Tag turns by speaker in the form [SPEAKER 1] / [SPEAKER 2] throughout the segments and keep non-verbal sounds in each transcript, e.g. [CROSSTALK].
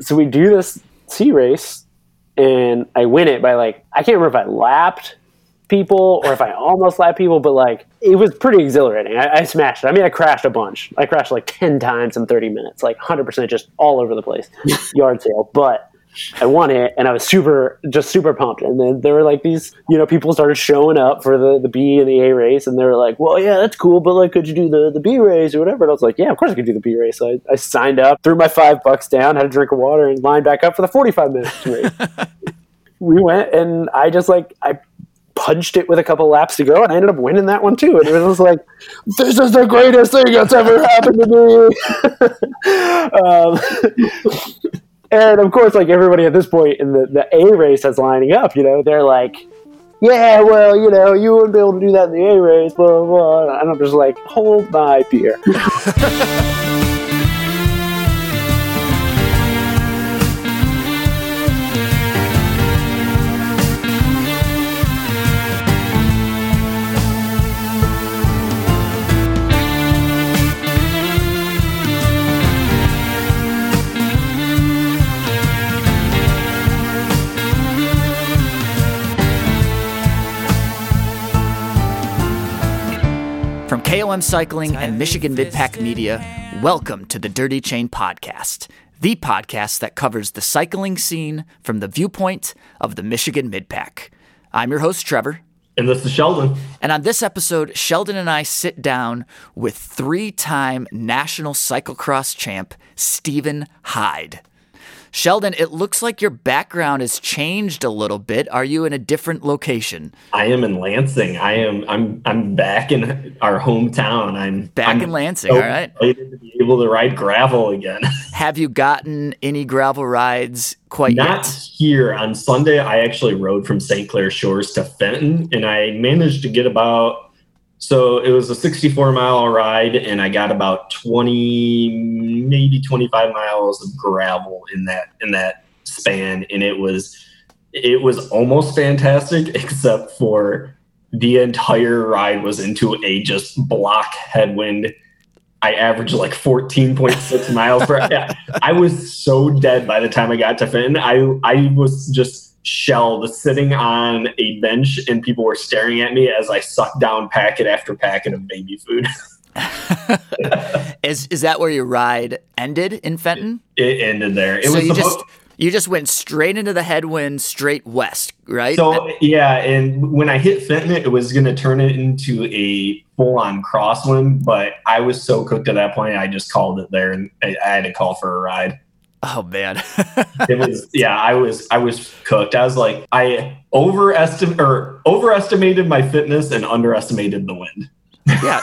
[SPEAKER 1] so we do this C race, and I win it by like I can't remember if I lapped people or if I almost lapped people, but like it was pretty exhilarating. I, I smashed it. I mean, I crashed a bunch. I crashed like ten times in thirty minutes, like hundred percent, just all over the place, [LAUGHS] yard sale. But I won it, and I was super, just super pumped. And then there were like these, you know, people started showing up for the, the B and the A race, and they were like, "Well, yeah, that's cool, but like, could you do the, the B race or whatever?" And I was like, "Yeah, of course I could do the B race." So I, I signed up, threw my five bucks down, had a drink of water, and lined back up for the forty five minutes race. [LAUGHS] we went, and I just like I punched it with a couple laps to go, and I ended up winning that one too. And it was like, this is the greatest thing that's ever happened to me. [LAUGHS] um, and of course, like everybody at this point in the, the A race that's lining up, you know, they're like, yeah, well, you know, you wouldn't be able to do that in the A race, blah, blah, blah. And I'm just like, hold my beer. [LAUGHS]
[SPEAKER 2] From KOM Cycling and Michigan Midpack Media, welcome to the Dirty Chain Podcast, the podcast that covers the cycling scene from the viewpoint of the Michigan Midpack. I'm your host, Trevor.
[SPEAKER 3] And this is Sheldon.
[SPEAKER 2] And on this episode, Sheldon and I sit down with three time national cyclocross champ, Stephen Hyde. Sheldon, it looks like your background has changed a little bit. Are you in a different location?
[SPEAKER 3] I am in Lansing. I am. I'm. I'm back in our hometown. I'm
[SPEAKER 2] back
[SPEAKER 3] I'm
[SPEAKER 2] in Lansing.
[SPEAKER 3] So
[SPEAKER 2] all right.
[SPEAKER 3] Excited to be able to ride gravel again. [LAUGHS]
[SPEAKER 2] Have you gotten any gravel rides quite
[SPEAKER 3] Not
[SPEAKER 2] yet?
[SPEAKER 3] here on Sunday. I actually rode from St. Clair Shores to Fenton, and I managed to get about. So it was a 64 mile ride, and I got about 20, maybe 25 miles of gravel in that in that span, and it was it was almost fantastic, [LAUGHS] except for the entire ride was into a just block headwind. I averaged like 14.6 miles per [LAUGHS] yeah, I was so dead by the time I got to Fenton. I I was just shelled sitting on a bench and people were staring at me as I sucked down packet after packet of baby food. [LAUGHS]
[SPEAKER 2] is is that where your ride ended in Fenton?
[SPEAKER 3] It ended there. It
[SPEAKER 2] so
[SPEAKER 3] was
[SPEAKER 2] you
[SPEAKER 3] supposed-
[SPEAKER 2] just you just went straight into the headwind, straight west, right?
[SPEAKER 3] So yeah, and when I hit Fenton, it was going to turn it into a full-on crosswind, but I was so cooked at that point, I just called it there, and I, I had to call for a ride.
[SPEAKER 2] Oh man,
[SPEAKER 3] It was yeah, I was I was cooked. I was like I overestimate or overestimated my fitness and underestimated the wind.
[SPEAKER 2] yeah,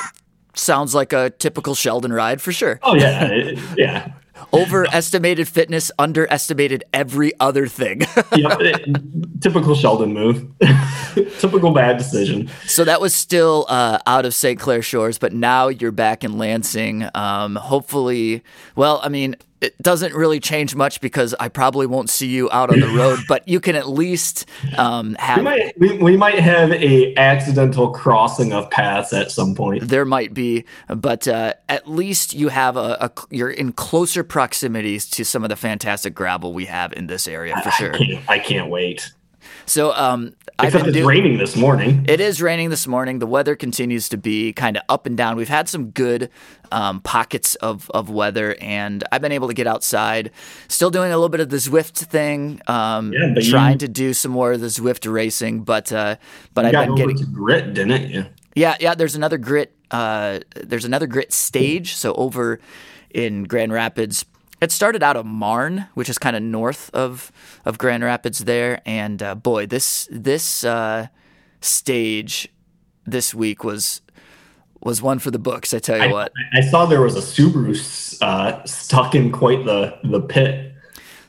[SPEAKER 2] sounds like a typical Sheldon ride for sure.
[SPEAKER 3] Oh yeah, it- yeah.
[SPEAKER 2] Overestimated fitness, underestimated every other thing. [LAUGHS]
[SPEAKER 3] It- typical Sheldon move. [LAUGHS] typical bad decision.
[SPEAKER 2] so that was still uh, out of St. Clair Shores, but now you're back in Lansing. Um, hopefully, well, I mean, it doesn't really change much because I probably won't see you out on the road, but you can at least um, have.
[SPEAKER 3] We might we, we might have a accidental crossing of paths at some point.
[SPEAKER 2] There might be, but uh, at least you have a, a you're in closer proximities to some of the fantastic gravel we have in this area for sure.
[SPEAKER 3] I can't, I can't wait.
[SPEAKER 2] So um,
[SPEAKER 3] Except it's
[SPEAKER 2] do-
[SPEAKER 3] raining this morning.
[SPEAKER 2] It is raining this morning. The weather continues to be kind of up and down. We've had some good um, pockets of, of weather, and I've been able to get outside. Still doing a little bit of the Zwift thing, um,
[SPEAKER 3] Yeah, but you-
[SPEAKER 2] trying to do some more of the Zwift racing. But uh, but I've been getting
[SPEAKER 3] grit, didn't you?
[SPEAKER 2] yeah yeah. There's another grit. Uh, there's another grit stage. So over in Grand Rapids. It started out of Marne, which is kind of north of, of Grand Rapids there, and uh, boy, this this uh, stage this week was was one for the books. I tell you
[SPEAKER 3] I,
[SPEAKER 2] what.
[SPEAKER 3] I saw there was a Subaru uh, stuck in quite the the pit.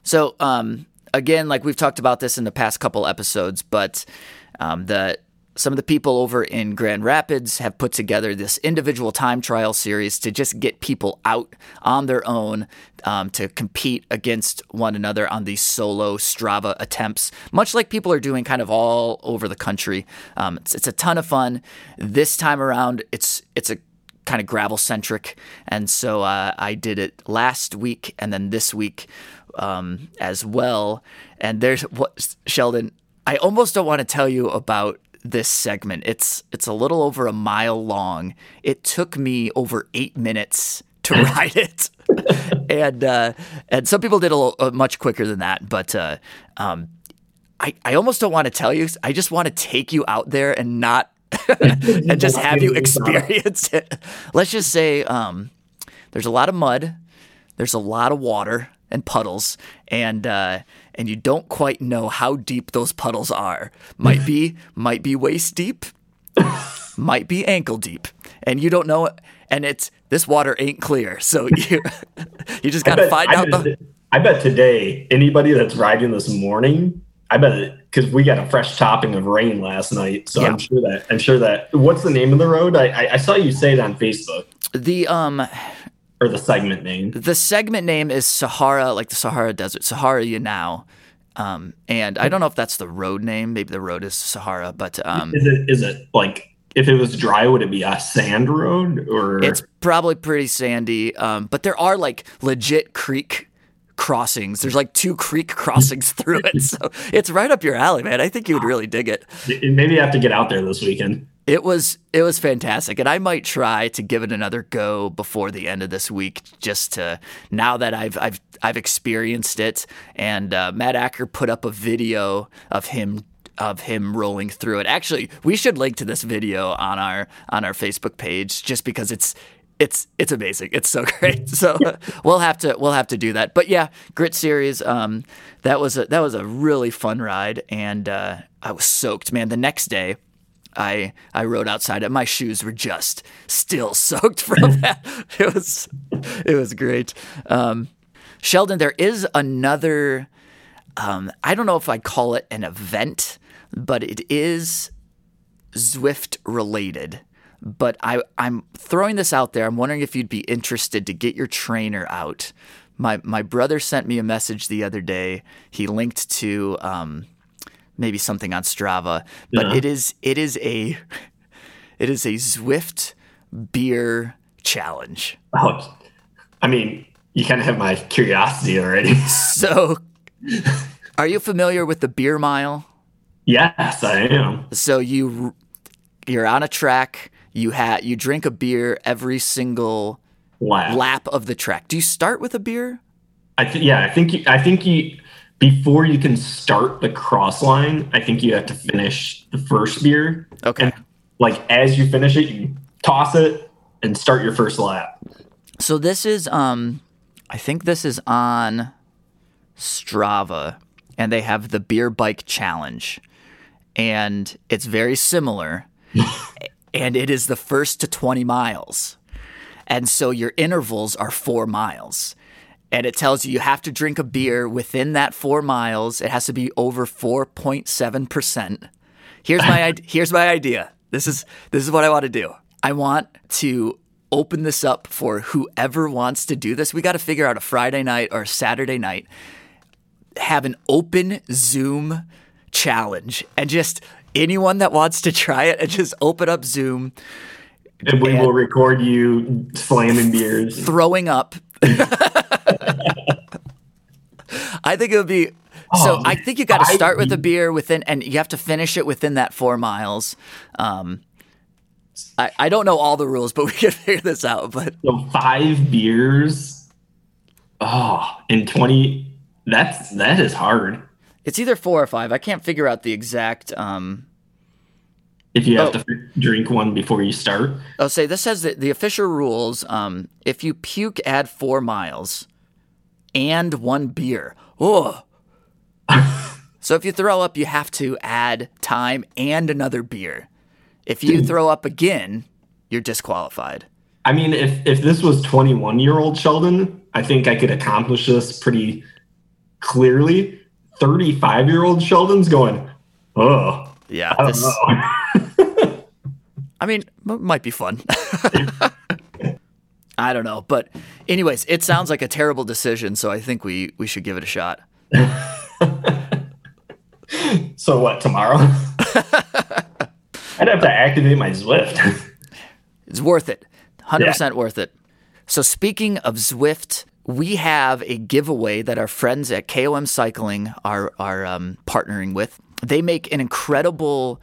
[SPEAKER 2] So um, again, like we've talked about this in the past couple episodes, but um, the some of the people over in Grand Rapids have put together this individual time trial series to just get people out on their own um, to compete against one another on these solo Strava attempts, much like people are doing kind of all over the country. Um, it's, it's a ton of fun. This time around, it's it's a kind of gravel centric, and so uh, I did it last week, and then this week um, as well. And there's what Sheldon. I almost don't want to tell you about this segment. It's it's a little over a mile long. It took me over eight minutes to [LAUGHS] write it, and uh, and some people did a little, uh, much quicker than that. But uh, um, I I almost don't want to tell you. I just want to take you out there and not [LAUGHS] [LAUGHS] and just have you experience it. Let's just say um, there's a lot of mud, there's a lot of water and puddles, and uh, and you don't quite know how deep those puddles are. Might be might be waist deep, might be ankle deep, and you don't know. And it's this water ain't clear, so [LAUGHS] you you just got to find
[SPEAKER 3] I
[SPEAKER 2] out.
[SPEAKER 3] Bet,
[SPEAKER 2] The,
[SPEAKER 3] I bet today anybody that's riding this morning, I bet because we got a fresh topping of rain last night, so
[SPEAKER 2] Yeah.
[SPEAKER 3] I'm sure that I'm sure that. What's the name of the road? I, I I saw you say it on Facebook
[SPEAKER 2] the um
[SPEAKER 3] or the segment name.
[SPEAKER 2] the segment name is Sahara, like the Sahara Desert, Sahara You Now. Um, and I don't know if that's the road name. Maybe the road is Sahara, but um,
[SPEAKER 3] Is it is it like if it was dry, would it be a sand road or?
[SPEAKER 2] It's probably pretty sandy, um, but there are like legit creek crossings. There's like two creek crossings [LAUGHS] through it, so it's right up your alley, man. I think you would really dig it.
[SPEAKER 3] maybe I have to get out there this weekend.
[SPEAKER 2] It was it was fantastic, and I might try to give it another go before the end of this week, just to now that I've I've I've experienced it. And uh, Matt Acker put up a video of him of him rolling through it. Actually, we should link to this video on our on our Facebook page, just because it's it's it's amazing. It's so [LAUGHS] great. So we'll have to we'll have to do that. But yeah, Grit Series. Um, that was a that was a really fun ride, and uh, I was soaked, man. The next day. I I rode outside and my shoes were just still [LAUGHS] soaked from [LAUGHS] that. It was it was great. Um, Sheldon, there is another. Um, I don't know if I'd call it an event, but it is Zwift related. But I I'm throwing this out there. I'm wondering if you'd be interested to get your trainer out. My my brother sent me a message the other day. He linked to. Um, maybe something on Strava, but
[SPEAKER 3] Yeah.
[SPEAKER 2] it is it is a [LAUGHS] it is a Zwift beer challenge.
[SPEAKER 3] Oh, I mean, you kind of have my curiosity already. [LAUGHS]
[SPEAKER 2] So, are you familiar with the beer mile?
[SPEAKER 3] yes, I am.
[SPEAKER 2] So you you're on a track. You ha you drink a beer every single
[SPEAKER 3] Wow.
[SPEAKER 2] lap of the track. Do you start with a beer?
[SPEAKER 3] I th- yeah, I think you, I think you before you can start the cross line, I think you have to finish the first beer.
[SPEAKER 2] Okay.
[SPEAKER 3] And like as you finish it, you toss it and start your first lap.
[SPEAKER 2] So this is um I think this is on Strava and they have the beer bike challenge. And it's very similar. [LAUGHS] and it is the first to 20 miles. And so your intervals are 4 miles. And it tells you you have to drink a beer within that 4 miles. It has to be over 4.7%. Here's my [LAUGHS] here's my idea. This is this is what I want to do. I want to open this up for whoever wants to do this. We got to figure out a Friday night or a Saturday night. Have an open Zoom challenge and just anyone that wants to try it and just open up Zoom,
[SPEAKER 3] And we
[SPEAKER 2] Yeah.
[SPEAKER 3] will record you slamming beers.
[SPEAKER 2] throwing up. [LAUGHS] I think it would be so.
[SPEAKER 3] Oh,
[SPEAKER 2] I think you got to start with a beer within, and you have to finish it within that four miles. Um, I, I don't know all the rules, but we can [LAUGHS] figure this out. But
[SPEAKER 3] So five beers. Oh, in twenty. That's that is hard.
[SPEAKER 2] it's either four or five. I can't figure out the exact. Um,
[SPEAKER 3] If you have
[SPEAKER 2] Oh.
[SPEAKER 3] to drink one before you start.
[SPEAKER 2] I'll say this says that the official rules. Um, if you puke, add four miles, and one beer. Oh. [LAUGHS] so if you throw up, you have to add time and another beer. If you throw up again, you're disqualified.
[SPEAKER 3] I mean, if if this was 21 year old Sheldon, I think I could accomplish this pretty clearly. 35 year old Sheldon's going, oh,
[SPEAKER 2] Yeah,
[SPEAKER 3] I
[SPEAKER 2] this. [LAUGHS] I mean, might be fun. [LAUGHS] I don't know, but anyways, it sounds like a terrible decision, so I think we we should give it a shot. [LAUGHS]
[SPEAKER 3] so what, tomorrow? [LAUGHS] I'd have to activate my Zwift. [LAUGHS]
[SPEAKER 2] It's worth it. 100% worth it. So, speaking of Zwift, we have a giveaway that our friends at KOM Cycling are are um, partnering with. They make an incredible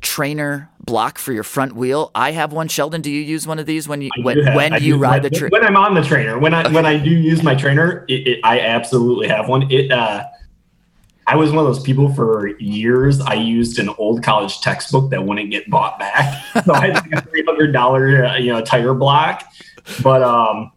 [SPEAKER 2] trainer block for your front wheel. I have one. Sheldon, do you use one of these when you when,
[SPEAKER 3] have,
[SPEAKER 2] when you ride the trainer?
[SPEAKER 3] When I'm on the trainer, when I okay. when I do use my trainer, it, it, I absolutely have one. It uh, I was one of those people for years. I used an old college textbook that wouldn't get bought back, [LAUGHS] so I had like a three hundred dollar uh, you know tire block. But um,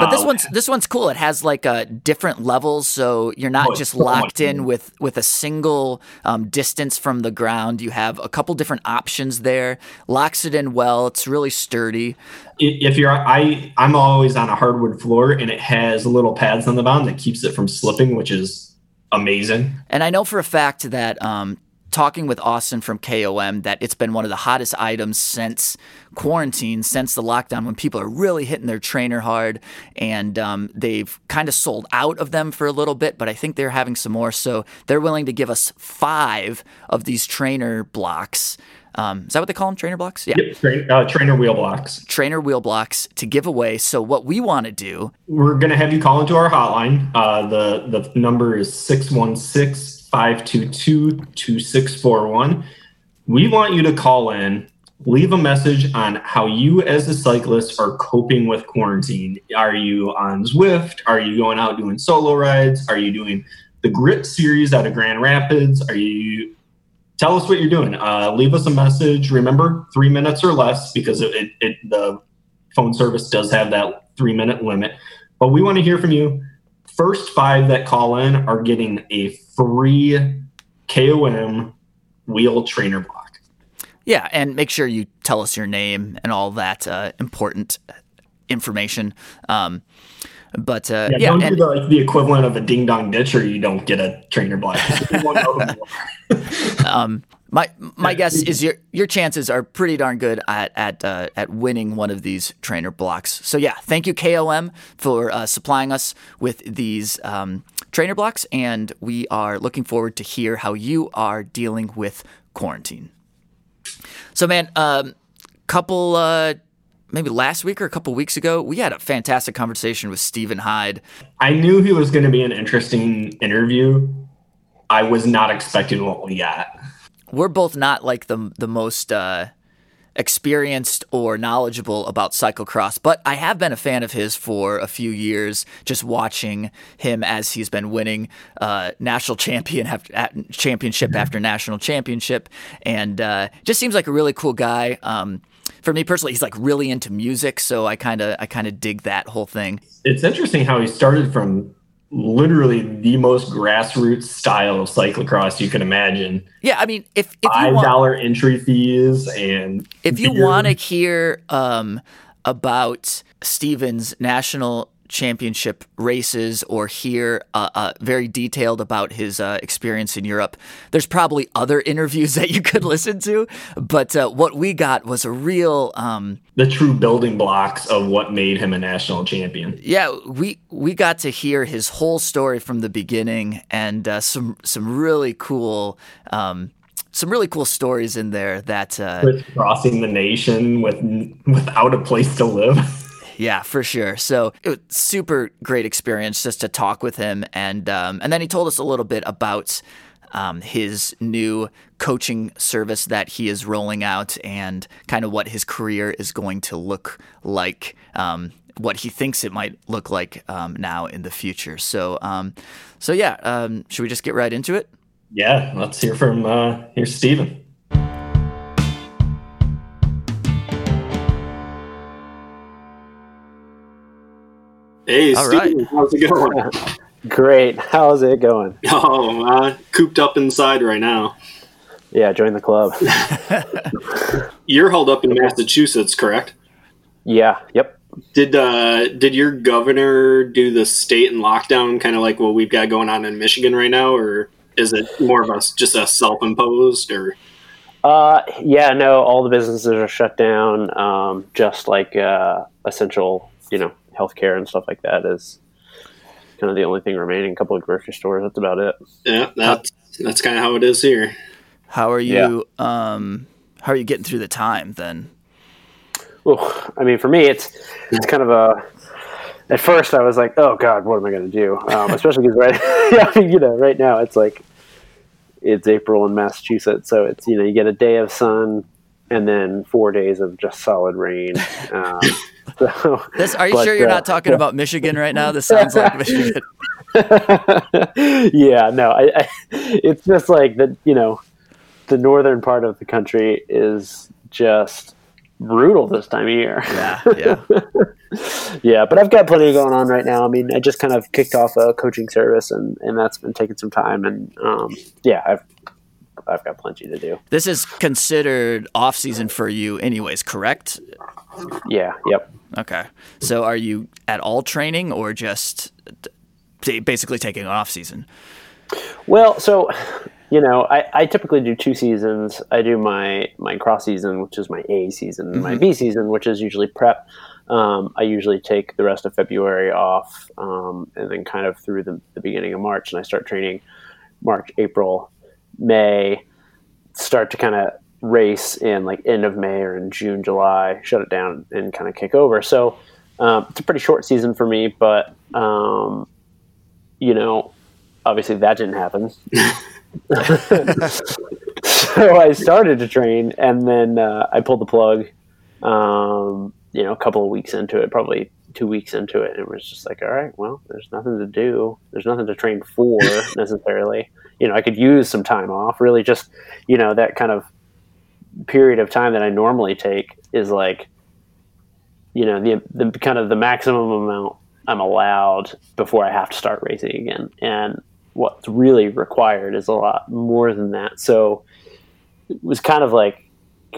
[SPEAKER 2] but this oh, one's this one's cool. It has like uh, different levels, so you're not oh, just locked in with with a single um, distance from the ground. You have a couple different options there. Locks it in well. It's really sturdy.
[SPEAKER 3] If you're, I I'm always on a hardwood floor, and it has little pads on the bottom that keeps it from slipping, which is amazing.
[SPEAKER 2] And I know for a fact that um, talking with Austin from KOM that it's been one of the hottest items since quarantine, since the lockdown, when people are really hitting their trainer hard. And um, they've kind of sold out of them for a little bit, but I think they're having some more. So they're willing to give us five of these trainer blocks. Um, is that what they call them? Trainer blocks?
[SPEAKER 3] Yeah. Yep, train, uh, trainer wheel blocks.
[SPEAKER 2] Trainer wheel blocks to give away. So what we want to do,
[SPEAKER 3] we're going to have you call into our hotline. Uh, the the number is six one six 522 2641. We want you to call in, leave a message on how you, as a cyclist, are coping with quarantine. Are you on Zwift? Are you going out doing solo rides? Are you doing the Grit series out of Grand Rapids? Are you tell us what you're doing. Uh, leave us a message. Remember, three minutes or less because it, it, it, the phone service does have that three minute limit. But we want to hear from you first five that call in are getting a free KOM wheel trainer block.
[SPEAKER 2] Yeah, and make sure you tell us your name and all that uh, important information. Um, but uh, yeah,
[SPEAKER 3] yeah, don't
[SPEAKER 2] and,
[SPEAKER 3] do the, like, the equivalent of a ding dong ditch, or you don't get a trainer block. [LAUGHS] [LAUGHS]
[SPEAKER 2] um, my my guess is your your chances are pretty darn good at at uh, at winning one of these trainer blocks. So yeah, thank you KOM for uh, supplying us with these um, trainer blocks, and we are looking forward to hear how you are dealing with quarantine. So man, um, couple uh, maybe last week or a couple weeks ago, we had a fantastic conversation with Stephen Hyde.
[SPEAKER 3] I knew he was going to be an interesting interview. I was not expecting what we got
[SPEAKER 2] we're both not like the the most uh, experienced or knowledgeable about cyclocross, but I have been a fan of his for a few years. Just watching him as he's been winning uh, national champion [LAUGHS] after, championship after national championship, and uh, just seems like a really cool guy. Um, for me personally, he's like really into music, so I kind of I kind of dig that whole thing.
[SPEAKER 3] It's interesting how he started from literally the most grassroots style of cyclocross you can imagine.
[SPEAKER 2] Yeah, I mean, if, if
[SPEAKER 3] five dollar entry fees and
[SPEAKER 2] if you want to hear um, about Stevens national championship races or hear uh, uh, very detailed about his uh, experience in Europe, there's probably other [LAUGHS] interviews that you could listen to. But uh, what we got was a real um,
[SPEAKER 3] the true building blocks of what made him a national champion.
[SPEAKER 2] Yeah, we we got to hear his whole story from the beginning and uh, some some really cool. Um, some really cool stories in there that uh,
[SPEAKER 3] crossing the nation with without a place to live. [LAUGHS]
[SPEAKER 2] Yeah, for sure. So it was super great experience just to talk with him, and um, and then he told us a little bit about um, his new coaching service that he is rolling out, and kind of what his career is going to look like. Um, what he thinks it might look like um, now in the future. So, um, so yeah, um, should we just get right into it?
[SPEAKER 3] Yeah, let's hear from uh, here's Stephen.
[SPEAKER 4] Hey, All Steve, right. how's it going? [LAUGHS]
[SPEAKER 1] Great. How's it going? [LAUGHS]
[SPEAKER 4] Oh, uh, cooped up inside right now.
[SPEAKER 1] Yeah, join the club. [LAUGHS]
[SPEAKER 4] You're held up in Massachusetts, correct?
[SPEAKER 1] Yeah. Yep.
[SPEAKER 4] Did uh, did your governor do the state and lockdown, kind of like what we've got going on in Michigan right now, or is it more of us just a self imposed or?
[SPEAKER 1] Uh, yeah, no, all the businesses are shut down. Um, just like uh, essential, you know, healthcare and stuff like that is kind of the only thing remaining. A couple of grocery stores. That's about it.
[SPEAKER 4] Yeah, that's that's kind of how it is here.
[SPEAKER 2] How are you? Yeah. Um, how are you getting through the time then?
[SPEAKER 1] Well, I mean, for me, it's it's kind of a at first I was like, oh god, what am I going to do? Um, especially because right, [LAUGHS] yeah, you know, right now it's like it's April in Massachusetts, so it's you know you get a day of sun and then four days of just solid rain. [LAUGHS] Um, so,
[SPEAKER 2] This, are you
[SPEAKER 1] but,
[SPEAKER 2] sure you're
[SPEAKER 1] uh,
[SPEAKER 2] not talking about Michigan right now? This sounds like [LAUGHS] Michigan.
[SPEAKER 1] yeah, no, I, I, it's just like the you know, the northern part of the country is just brutal this time of year.
[SPEAKER 2] Yeah, [LAUGHS] yeah.
[SPEAKER 1] yeah, but I've got plenty going on right now. I mean, I just kind of kicked off a coaching service, and and that's been taking some time, and um, yeah, I've I've got plenty to do.
[SPEAKER 2] This is considered off season for you, anyways. Correct?
[SPEAKER 1] Yeah, yep.
[SPEAKER 2] Okay. So, are you at all training, or just t- basically taking an off season?
[SPEAKER 1] Well, so you know, I, I typically do two seasons. I do my my cross season, which is my A season, and my B season, which is usually prep. Um, I usually take the rest of February off, um, and then kind of through the, the beginning of March, and I start training March, April, May. Start to kind of race in like end of May or in June, July. Shut it down and kind of kick over. So um, it's a pretty short season for me, but um, you know, obviously that didn't happen. [LAUGHS] so I started to train, and then uh, I pulled the plug. Um, you know, a couple of weeks into it, probably two weeks into it, and it was just like, all right, well, there's nothing to do. There's nothing to train for [LAUGHS] necessarily. You know, I could use some time off. Really, just you know, that kind of period of time that I normally take is like, you know, the the kind of the maximum amount I'm allowed before I have to start racing again, and what's really required is a lot more than that. So it was kind of like,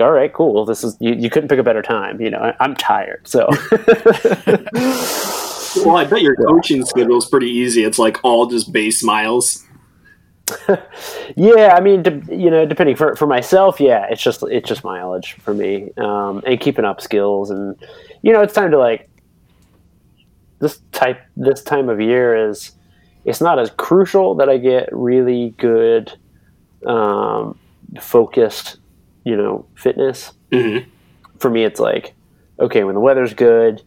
[SPEAKER 1] all right, cool. This is you, you couldn't pick a better time. You know, I, I'm tired, so [LAUGHS]
[SPEAKER 4] Well, I bet your coaching schedule is pretty easy. It's like all just base miles. [LAUGHS]
[SPEAKER 1] yeah. I mean, de- you know, depending for for myself, yeah, it's just it's just mileage for me, um, and keeping up skills, and you know, it's time to like this type this time of year is it's not as crucial that I get really good um, focused, you know, fitness.
[SPEAKER 4] Mhm.
[SPEAKER 1] For me, it's like, okay, when the weather's good,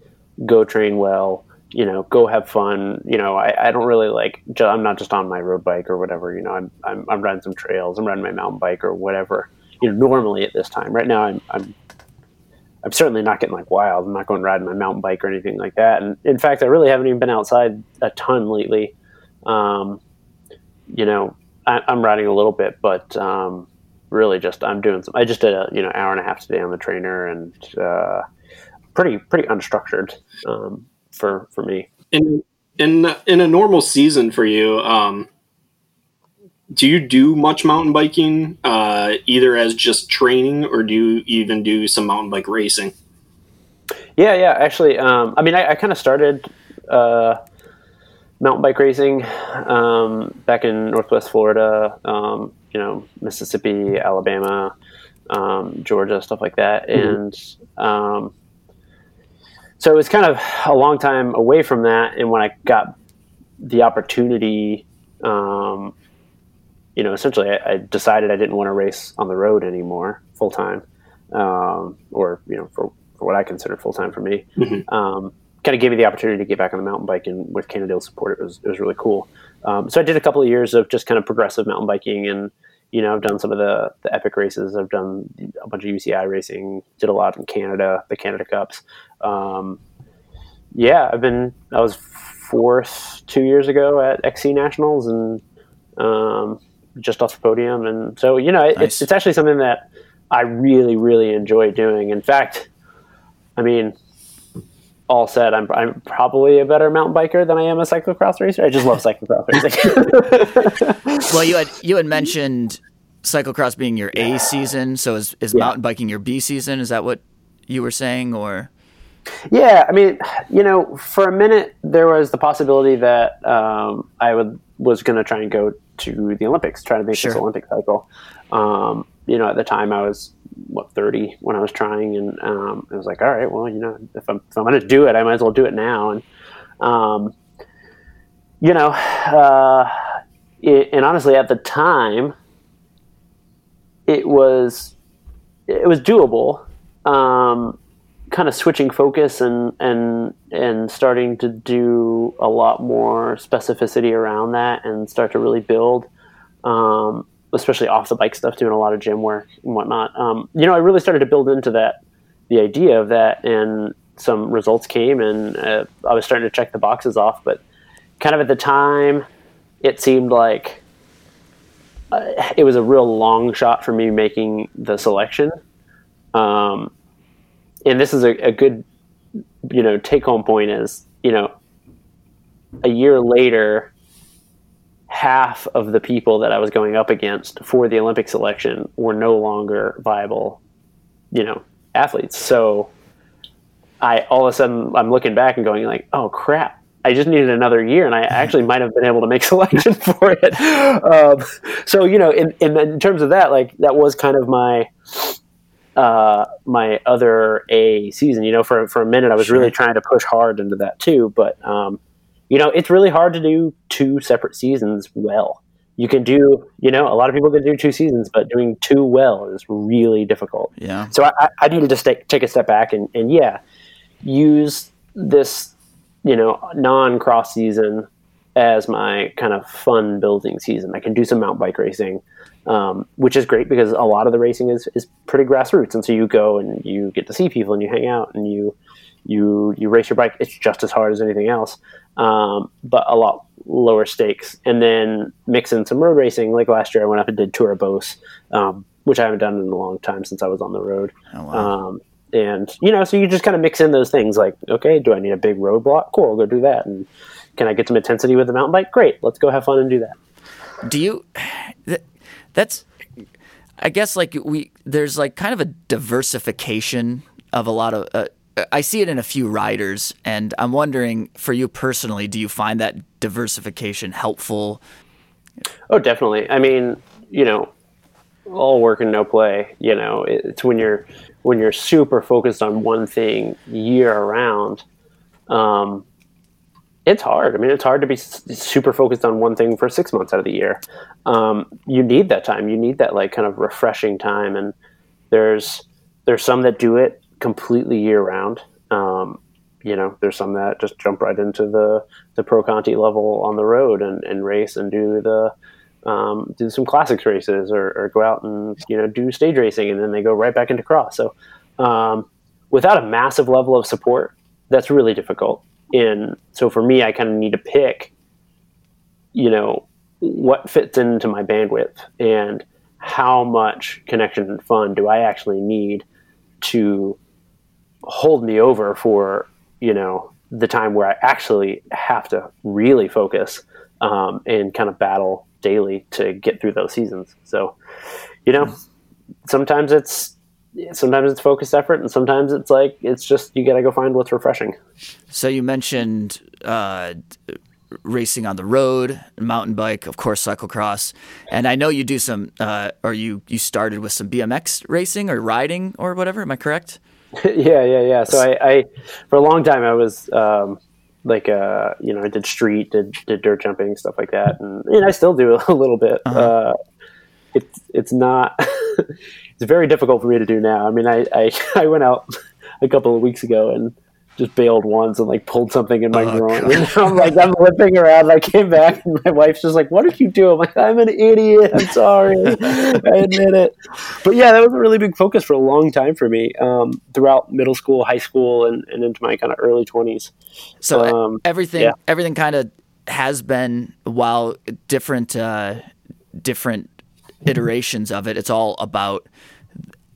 [SPEAKER 1] go train well. You know, go have fun. You know, I, I don't really like. I'm not just on my road bike or whatever. You know, I'm, I'm I'm riding some trails. I'm riding my mountain bike or whatever. You know, normally at this time. Right now, I'm I'm I'm certainly not getting like wild. I'm not going riding my mountain bike or anything like that. And in fact, I really haven't even been outside a ton lately. Um, you know, I, I'm riding a little bit, but um, really just I'm doing some. I just did a you know hour and a half today on the trainer, and uh, pretty pretty unstructured um, for for me.
[SPEAKER 4] In in in a normal season for you, um, do you do much mountain biking, uh, either as just training, or do you even do some mountain bike racing?
[SPEAKER 1] Yeah, yeah. Actually, um, I mean, I, I kind of started uh, mountain bike racing um, back in Northwest Florida. Um, you know, Mississippi, Alabama, um, Georgia, stuff like that, and um, so it was kind of a long time away from that. And when I got the opportunity, um, you know, essentially, I, I decided I didn't want to race on the road anymore full time, um, or you know, for, for what I consider full time for me.
[SPEAKER 4] Mhm.
[SPEAKER 1] Um, kind of gave me the opportunity to get back on the mountain bike, and with Cannondale's support, it was it was really cool. Um, so I did a couple of years of just kind of progressive mountain biking, and you know, I've done some of the the epic races. I've done a bunch of UCI racing. Did a lot in Canada, the Canada Cups. Um, yeah, I've been. I was fourth two years ago at XC Nationals, and um, just off the podium. And so, you know, it,
[SPEAKER 2] Nice.
[SPEAKER 1] it's it's actually something that I really, really enjoy doing. In fact, I mean, all said, I'm I'm probably a better mountain biker than I am a cyclocross racer. I just love cyclocross racing. [LAUGHS]
[SPEAKER 2] Well, you had you had mentioned cyclocross being your A season, so is is
[SPEAKER 1] Yeah.
[SPEAKER 2] mountain biking your B season? Is that what you were saying, or
[SPEAKER 1] Yeah, I mean, you know, for a minute there was the possibility that um, I would was going to try and go to the Olympics, try to make this Olympic cycle. Um, you know, at the time I was what thirty when I was trying, and um, I was like, all right, well, you know, if I'm if I'm going to do it, I might as well do it now. And um, you know, uh, it, and honestly, at the time, it was it was doable. Um, kind of switching focus and and and starting to do a lot more specificity around that and start to really build um, especially off the bike stuff doing a lot of gym work and whatnot. Um, you know i really started to build into that the idea of that and some results came and uh, i was starting to check the boxes off but kind of at the time it seemed like uh, it was a real long shot for me making the selection. Um, and this is a, a good you know take home point is you know a year later half of the people that I was going up against for the Olympic selection were no longer viable you know athletes so I all of a sudden I'm looking back and going like oh crap I just needed another year, and I [LAUGHS] actually might have been able to make [LAUGHS] selection for it. Um, so you know, in, in, in terms of that, like that was kind of my uh, my other A season. You know, for for a minute, I was sure. really trying to push hard into that too. But um, you know, it's really hard to do two separate seasons well. You can do, you know, a lot of people can do two seasons, but doing two well is really difficult.
[SPEAKER 2] Yeah.
[SPEAKER 1] So I, I needed to stay, take a step back and, and yeah, use this, you know, non cross season as my kind of fun building season. I can do some mountain bike racing um, which is great because a lot of the racing is, is pretty grassroots, and so you go and you get to see people and you hang out and you you you race your bike. It's just as hard as anything else, um, but a lot lower stakes. And then mix in some road racing. Like last year, I went up and did Tour of Beauce, um, which I haven't done in a long time since I was on the road.
[SPEAKER 2] Oh, wow.
[SPEAKER 1] Um, and you know, so you just kind of mix in those things. Like, okay, do I need a big roadblock? Cool, I'll go do that. And can I get some intensity with the mountain bike? Great, let's go have fun and do that.
[SPEAKER 2] Do you? that's I guess like we there's like kind of a diversification of a lot of uh, I see it in a few riders and I'm wondering for you personally do you find that diversification helpful?
[SPEAKER 1] Oh, definitely. I mean, you know, all work and no play, you know, it's when you're when you're super focused on one thing year around um, it's hard. I mean, it's hard to be super focused on one thing for six months out of the year. Um, you need that time. You need that like kind of refreshing time. And there's there's some that do it completely year round. Um, you know, there's some that just jump right into the the pro conti level on the road and, and race and do the um, do some classics races or, or, go out and you know do stage racing and then they go right back into cross. So um, without a massive level of support, that's really difficult And so for me i kind of need to pick you know what fits into my bandwidth and how much connection and fun do i actually need to hold me over for you know the time where i actually have to really focus um, and kind of battle daily to get through those seasons. So you know sometimes it's sometimes it's focused effort and sometimes it's like it's just you got to go find what's refreshing.
[SPEAKER 2] So you mentioned uh, racing on the road mountain bike of course cyclocross. And i know you do some uh, or you you started with some bmx racing or riding or whatever am i correct [LAUGHS]
[SPEAKER 1] yeah yeah yeah so I, I, for a long time i was um, like uh, you know i did street did, did dirt jumping stuff like that and, and i still do [LAUGHS] a little bit uh-huh. uh, it's it's not [LAUGHS] it's very difficult for me to do now. I mean, I, I, I went out a couple of weeks ago and just bailed once and like pulled something in my oh, groin. And [LAUGHS] I'm like, I'm limping around. I came back and my wife's just like, "What did you do?" I'm like, "I'm an idiot. I'm sorry. [LAUGHS] I admit it." But yeah, that was a really big focus for a long time for me um, throughout middle school, high school, and, and into my kind of early twenties.
[SPEAKER 2] So um, everything, yeah. everything kind of has been while different, uh, different iterations of it. It's all about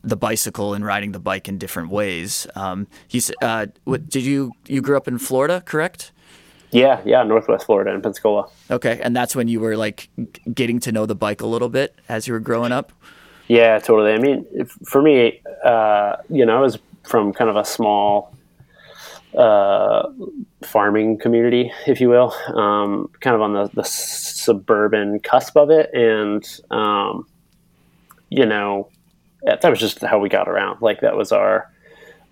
[SPEAKER 2] the bicycle and riding the bike in different ways. Um, you, uh, what, did you you grew up in Florida, correct?
[SPEAKER 1] Yeah, yeah, Northwest Florida in Pensacola.
[SPEAKER 2] Okay, and that's when you were like getting to know the bike a little bit as you were growing up.
[SPEAKER 1] Yeah, totally. I mean, for me, uh, you know, I was from kind of a small uh, farming community, if you will, um, kind of on the, the, suburban cusp of it. And, um, you know, that was just how we got around. Like that was our,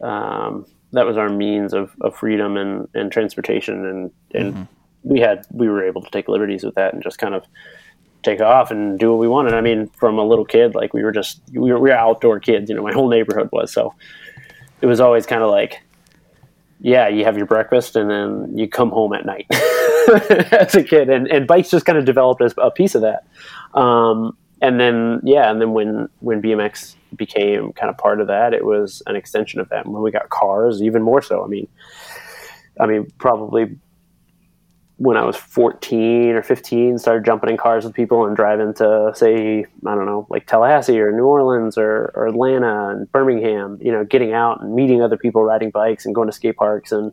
[SPEAKER 1] um, that was our means of, of freedom and, and transportation. And, and mm-hmm. we had, we were able to take liberties with that and just kind of take off and do what we wanted. I mean, from a little kid, like we were just, we were, we were outdoor kids, you know, my whole neighborhood was. So, it was always kind of like, yeah, you have your breakfast and then you come home at night [LAUGHS] as a kid, and, and bikes just kind of developed as a piece of that. Um, and then yeah, and then when when BMX became kind of part of that, it was an extension of that. And when we got cars, even more so. I mean, I mean, probably when I was 14 or 15, started jumping in cars with people and driving to, say, I don't know, like Tallahassee or New Orleans or, or Atlanta and Birmingham, you know, getting out and meeting other people riding bikes and going to skate parks and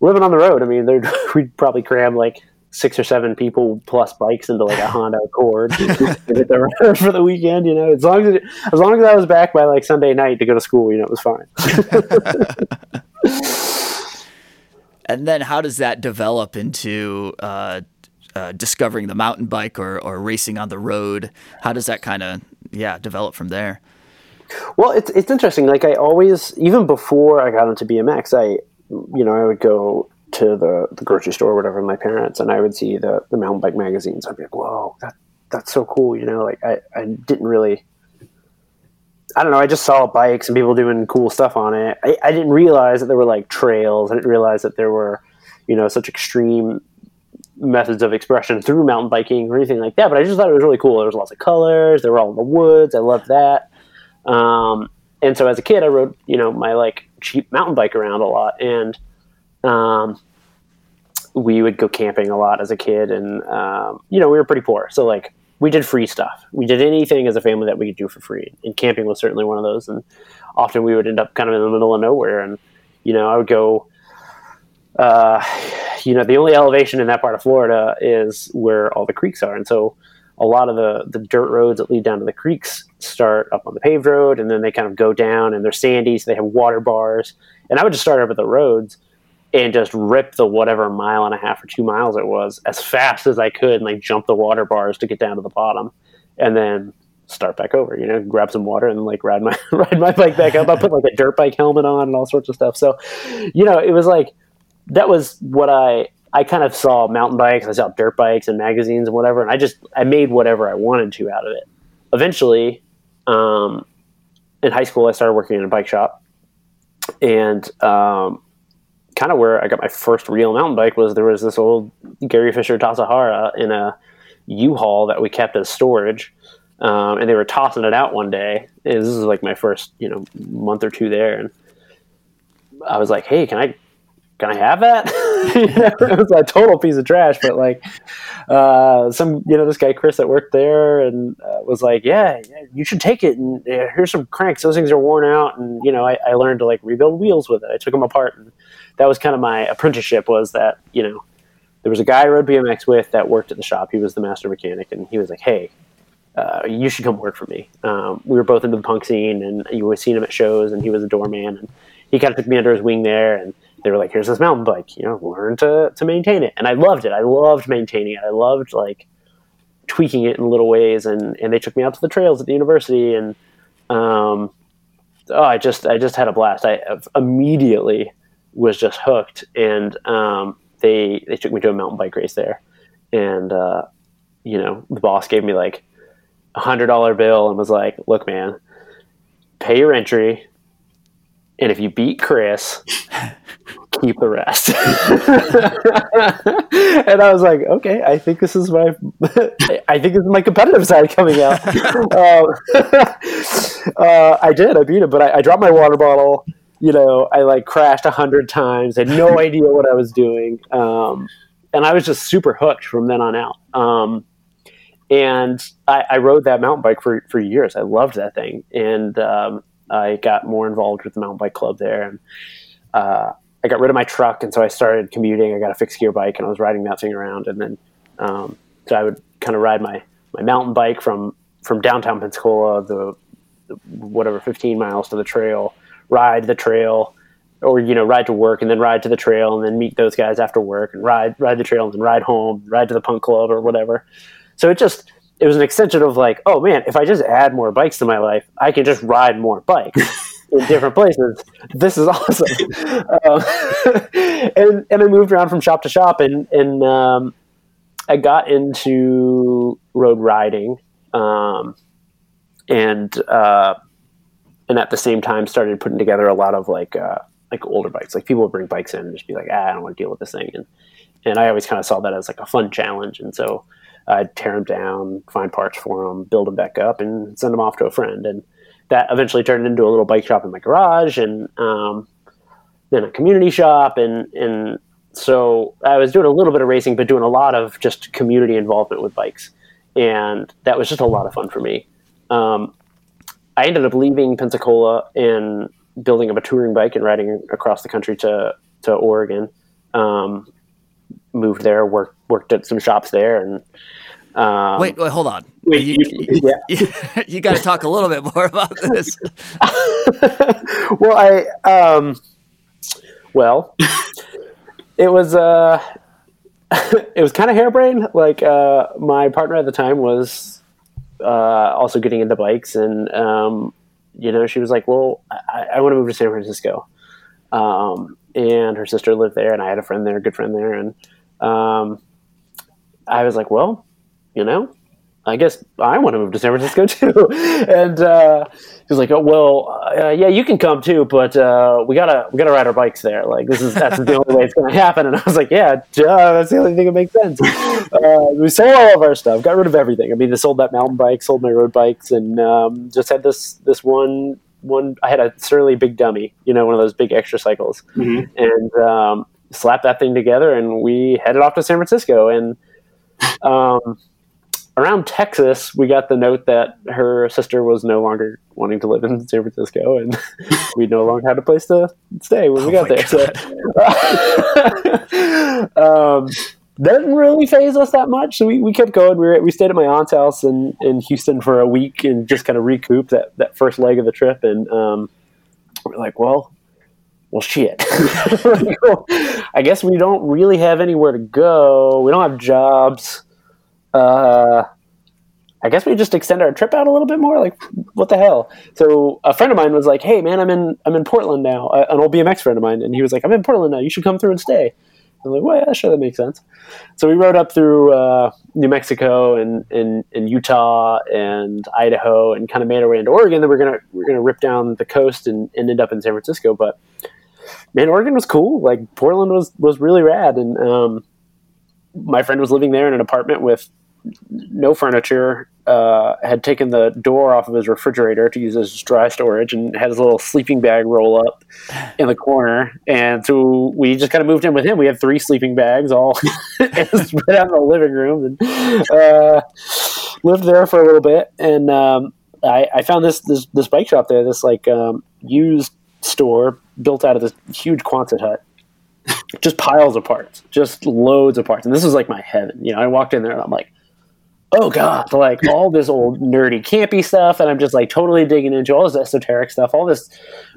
[SPEAKER 1] living on the road. I mean, [LAUGHS] we'd probably cram like six or seven people plus bikes into like a [LAUGHS] Honda Accord [LAUGHS] [LAUGHS] for the weekend. You know, as long as it, as long as I was back by like Sunday night to go to school, you know, it was fine.
[SPEAKER 2] and then, how does that develop into uh, uh, discovering the mountain bike or or racing on the road? How does that kind of yeah develop from there?
[SPEAKER 1] Well, it's it's interesting. Like I always, even before I got into BMX, I you know I would go to the, the grocery store or whatever my parents and I would see the, the mountain bike magazines. I'd be like, whoa, that, that's so cool. You know, like I, I didn't really, I don't know. I just saw bikes and people doing cool stuff on it. I, I didn't realize that there were like trails. I didn't realize that there were, you know, such extreme methods of expression through mountain biking or anything like that. But I just thought it was really cool. There was lots of colors. They were all in the woods. I loved that. Um, and so as a kid, I rode, you know, my like cheap mountain bike around a lot. And, um, we would go camping a lot as a kid, and um, you know we were pretty poor, so like we did free stuff. We did anything as a family that we could do for free, and camping was certainly one of those. And often we would end up kind of in the middle of nowhere, and you know I would go. Uh, you know, the only elevation in that part of Florida is where all the creeks are, and so a lot of the the dirt roads that lead down to the creeks start up on the paved road, and then they kind of go down, and they're sandy, so they have water bars. And I would just start up at the roads and just rip the whatever mile and a half or two miles it was as fast as I could and like jump the water bars to get down to the bottom and then start back over, you know, grab some water and like ride my [LAUGHS] ride my bike back up. I put like a dirt bike helmet on and all sorts of stuff. So, you know, it was like that was what I I kind of saw mountain bikes, I saw dirt bikes and magazines and whatever, and I just I made whatever I wanted to out of it. Eventually, um, in high school, I started working in a bike shop, and um, kind of where I got my first real mountain bike was there was this old Gary Fisher Tassajara in a U-Haul that we kept as storage. Um, and they were tossing it out one day. And this is like my first, you know, month or two there, and I was like, "Hey, can I, can I have that?" [LAUGHS] it was a total piece of trash, but like, uh, some, you know, this guy Chris that worked there and uh, was like, yeah, yeah, you should take it, and uh, here's some cranks. Those things are worn out, and you know, I, I learned to like rebuild wheels with it. I took them apart and that was kind of my apprenticeship was that you know there was a guy I rode BMX with that worked at the shop. He was the master mechanic, and he was like, "Hey, uh, you should come work for me." Um, we were both into the punk scene, and you would seen him at shows, and he was a doorman, and he kind of took me under his wing there, and they were like, "Here's this mountain bike, you know, learn to to maintain it." And I loved it. I loved maintaining it. I loved like tweaking it in little ways, and and they took me out to the trails at the university, and um, oh, I just I just had a blast. I immediately was just hooked, and um, they they took me to a mountain bike race there, and uh, you know the boss gave me like a hundred dollar bill and was like, "Look, man, pay your entry, and if you beat Chris." [LAUGHS] keep the rest. [LAUGHS] and I was like, okay, I think this is my, [LAUGHS] I think this is my competitive side coming out. um, uh, I did, I beat him, but I, I, dropped my water bottle you know, I like crashed a hundred times, had no [LAUGHS] idea what I was doing. Um, and I was just super hooked from then on out. Um, and I, I, rode that mountain bike for, for years. I loved that thing. And um, I got more involved with the mountain bike club there. And uh, I got rid of my truck. And so I started commuting. I got a fixed gear bike and I was riding that thing around. And then, um, so I would kind of ride my, my mountain bike from, from downtown Pensacola, the, the whatever, 15 miles to the trail ride the trail or you know ride to work and then ride to the trail and then meet those guys after work and ride ride the trail and then ride home ride to the punk club or whatever. So it just it was an extension of like oh man if i just add more bikes to my life i can just ride more bikes [LAUGHS] in different places. This is awesome. Um, [LAUGHS] and and i moved around from shop to shop and and um, i got into road riding um, and uh, and at the same time started putting together a lot of like uh, like older bikes. Like people would bring bikes in and just be like, ah, I don't want to deal with this thing, and and I always kind of saw that as like a fun challenge, and so I'd tear them down, find parts for them, build them back up, and send them off to a friend, and that eventually turned into a little bike shop in my garage, and um, then a community shop, and and so I was doing a little bit of racing, but doing a lot of just community involvement with bikes, and that was just a lot of fun for me. Um, I ended up leaving Pensacola and building up a touring bike and riding across the country to to Oregon. Um, moved there, worked worked at some shops there, and um,
[SPEAKER 2] Wait, wait, hold on.
[SPEAKER 4] Wait,
[SPEAKER 2] you,
[SPEAKER 4] you-
[SPEAKER 2] you, [LAUGHS] you got to talk a little bit more about this. [LAUGHS]
[SPEAKER 1] well, I um, well, it was uh, [LAUGHS] it was kind of harebrained. Like uh, my partner at the time was uh, also getting into bikes, and um, you know, she was like, "Well, I, I want to move to San Francisco," um, and her sister lived there, and I had a friend there, a good friend there, and um, I was like, "Well, you know." I guess I want to move to San Francisco [LAUGHS] too, and uh, he was like, "Oh well, uh, yeah, you can come too, but uh, we gotta we gotta ride our bikes there. Like this is that's the only way it's gonna happen." And I was like, "Yeah, duh, that's the only thing that makes sense." Uh, we sold all of our stuff, got rid of everything. I mean, they sold that mountain bike, sold my road bikes, and um, just had this this one one. I had a Surly Big Dummy, you know, one of those big Xtracycles,
[SPEAKER 4] Mhm.
[SPEAKER 1] and um, slapped that thing together, and we headed off to San Francisco, and. Um, around Texas, we got the note that her sister was no longer wanting to live in San Francisco, and [LAUGHS] we no longer had a place to stay when we
[SPEAKER 2] Oh
[SPEAKER 1] got
[SPEAKER 2] my
[SPEAKER 1] there. So, [LAUGHS] um, didn't really phase us that much. So we, we kept going. We, were, we stayed at my aunt's house in, in Houston for a week and just kind of recouped that, that first leg of the trip. And um, we're like, well, well, shit. [LAUGHS] I guess we don't really have anywhere to go. We don't have jobs uh, I guess we just extend our trip out a little bit more. Like, what the hell? So a friend of mine was like, "Hey, man, I'm in I'm in Portland now." Uh, an old BMX friend of mine, and he was like, "I'm in Portland now. You should come through and stay." I'm like, "Well, yeah, sure, that makes sense." So we rode up through uh, New Mexico and, and, and Utah and Idaho, and kind of made our way into Oregon. Then we're gonna we're gonna rip down the coast and end up in San Francisco. But man, Oregon was cool. Like Portland was was really rad, and um, my friend was living there in an apartment with no furniture. Uh, had taken the door off of his refrigerator to use as dry storage, and had his little sleeping bag roll up in the corner. And so we just kind of moved in with him. We had three sleeping bags all [LAUGHS] [LAUGHS] spread out in the living room, and uh, lived there for a little bit. And um, I, I found this, this this bike shop there, this like um, used store built out of this huge Quonset hut just piles of parts, just loads of parts. And this was like my heaven. You know, I walked in there and I'm like, oh god, like all this old nerdy campy stuff, and I'm just like totally digging into all this esoteric stuff, all this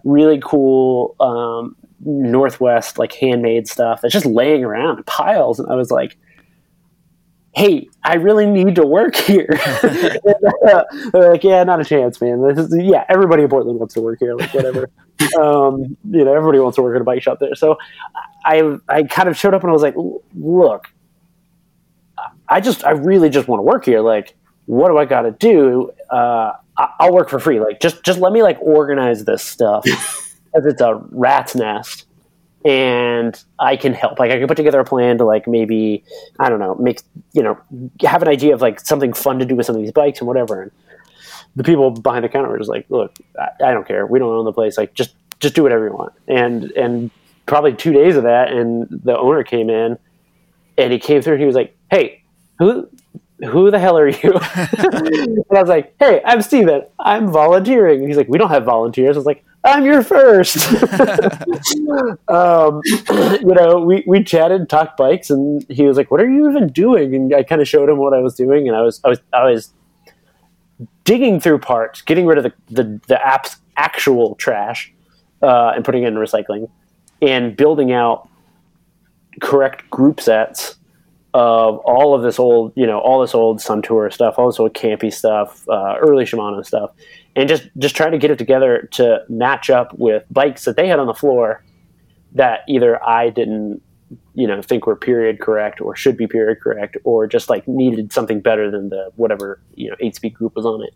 [SPEAKER 1] really cool um, Northwest like handmade stuff that's just laying around in piles. And I was like, hey, I really need to work here. [LAUGHS] They're like, yeah, not a chance, man. This is, yeah, everybody in Portland wants to work here, like whatever. [LAUGHS] um, you know, everybody wants to work at a bike shop there. So I, I kind of showed up and I was like, look, I just, I really just want to work here. Like, what do I got to do? Uh, I- I'll work for free. Like, just, just let me like organize this stuff [LAUGHS] as it's a rat's nest and I can help. Like I can put together a plan to like maybe I don't know, make you know, have an idea of like something fun to do with some of these bikes and whatever. And the people behind the counter were just like, "Look, I, I don't care. We don't own the place. Like just just do whatever you want." And and probably two days of that, and the owner came in, and he came through and he was like, "Hey, who?" Who the hell are you? [LAUGHS] and I was like, "Hey, I'm Steven. I'm volunteering." And he's like, "We don't have volunteers." I was like, "I'm your first. [LAUGHS] um, [CLEARS THROAT] you know, we, we chatted, talked bikes, and he was like, "What are you even doing?" And I kind of showed him what I was doing, and I was I was I was digging through parts, getting rid of the the, the app's actual trash, uh, and putting it in recycling, and building out correct group sets of all of this old, you know, all this old Sun Tour stuff, all this old campy stuff, uh, early Shimano stuff, and just just trying to get it together to match up with bikes that they had on the floor that either I didn't, you know, think were period correct or should be period correct or just like needed something better than the whatever you know eight speed group was on it.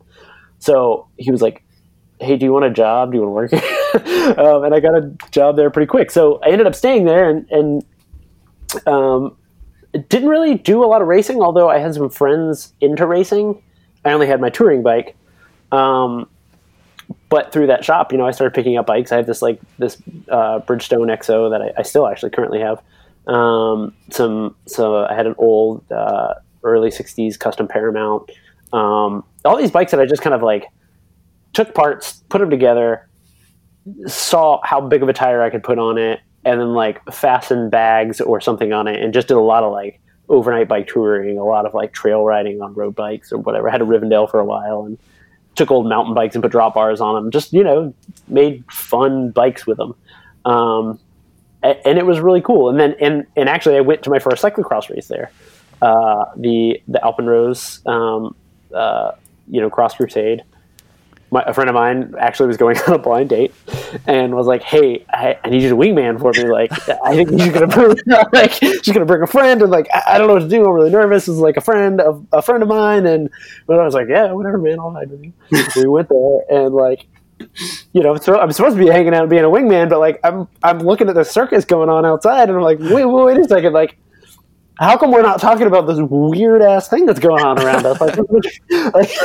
[SPEAKER 1] So he was like, hey, do you want a job? Do you want to work? [LAUGHS] um, and I got a job there pretty quick. So I ended up staying there and, and um, didn't really do a lot of racing, although I had some friends into racing. I only had my touring bike. Um, but through that shop, you know, I started picking up bikes. I have this like this uh, Bridgestone XO that I, I, still actually currently have. Um, some so I had an old uh, early '60s custom Paramount. Um, all these bikes that I just kind of like took parts, put them together, saw how big of a tire I could put on it, and then like fastened bags or something on it, and just did a lot of like overnight bike touring, a lot of like trail riding on road bikes or whatever. I had a Rivendell for a while and took old mountain bikes and put drop bars on them. Just you know, made fun bikes with them. Um, and it was really cool. And then, and, and actually, I went to my first cyclocross race there, uh, the the Alpenrose, um, uh, you know, Cross Crusade, my, a friend of mine actually was going [LAUGHS] on a blind date and was like, "Hey, I, I need you to wingman for me. Like, I think she's gonna bring [LAUGHS] like she's gonna bring a friend, and like I, I, don't know what to do. I'm really nervous. Is like a friend of a friend of mine, and but I was like, yeah, whatever, man, I'll hide with you. we [LAUGHS] went there, and like, you know, so I'm supposed to be hanging out and being a wingman, but like I'm I'm looking at the circus going on outside, and I'm like, wait, wait, wait a second, like how come we're not talking about this weird ass thing that's going on around us? Like, [LAUGHS] like [LAUGHS]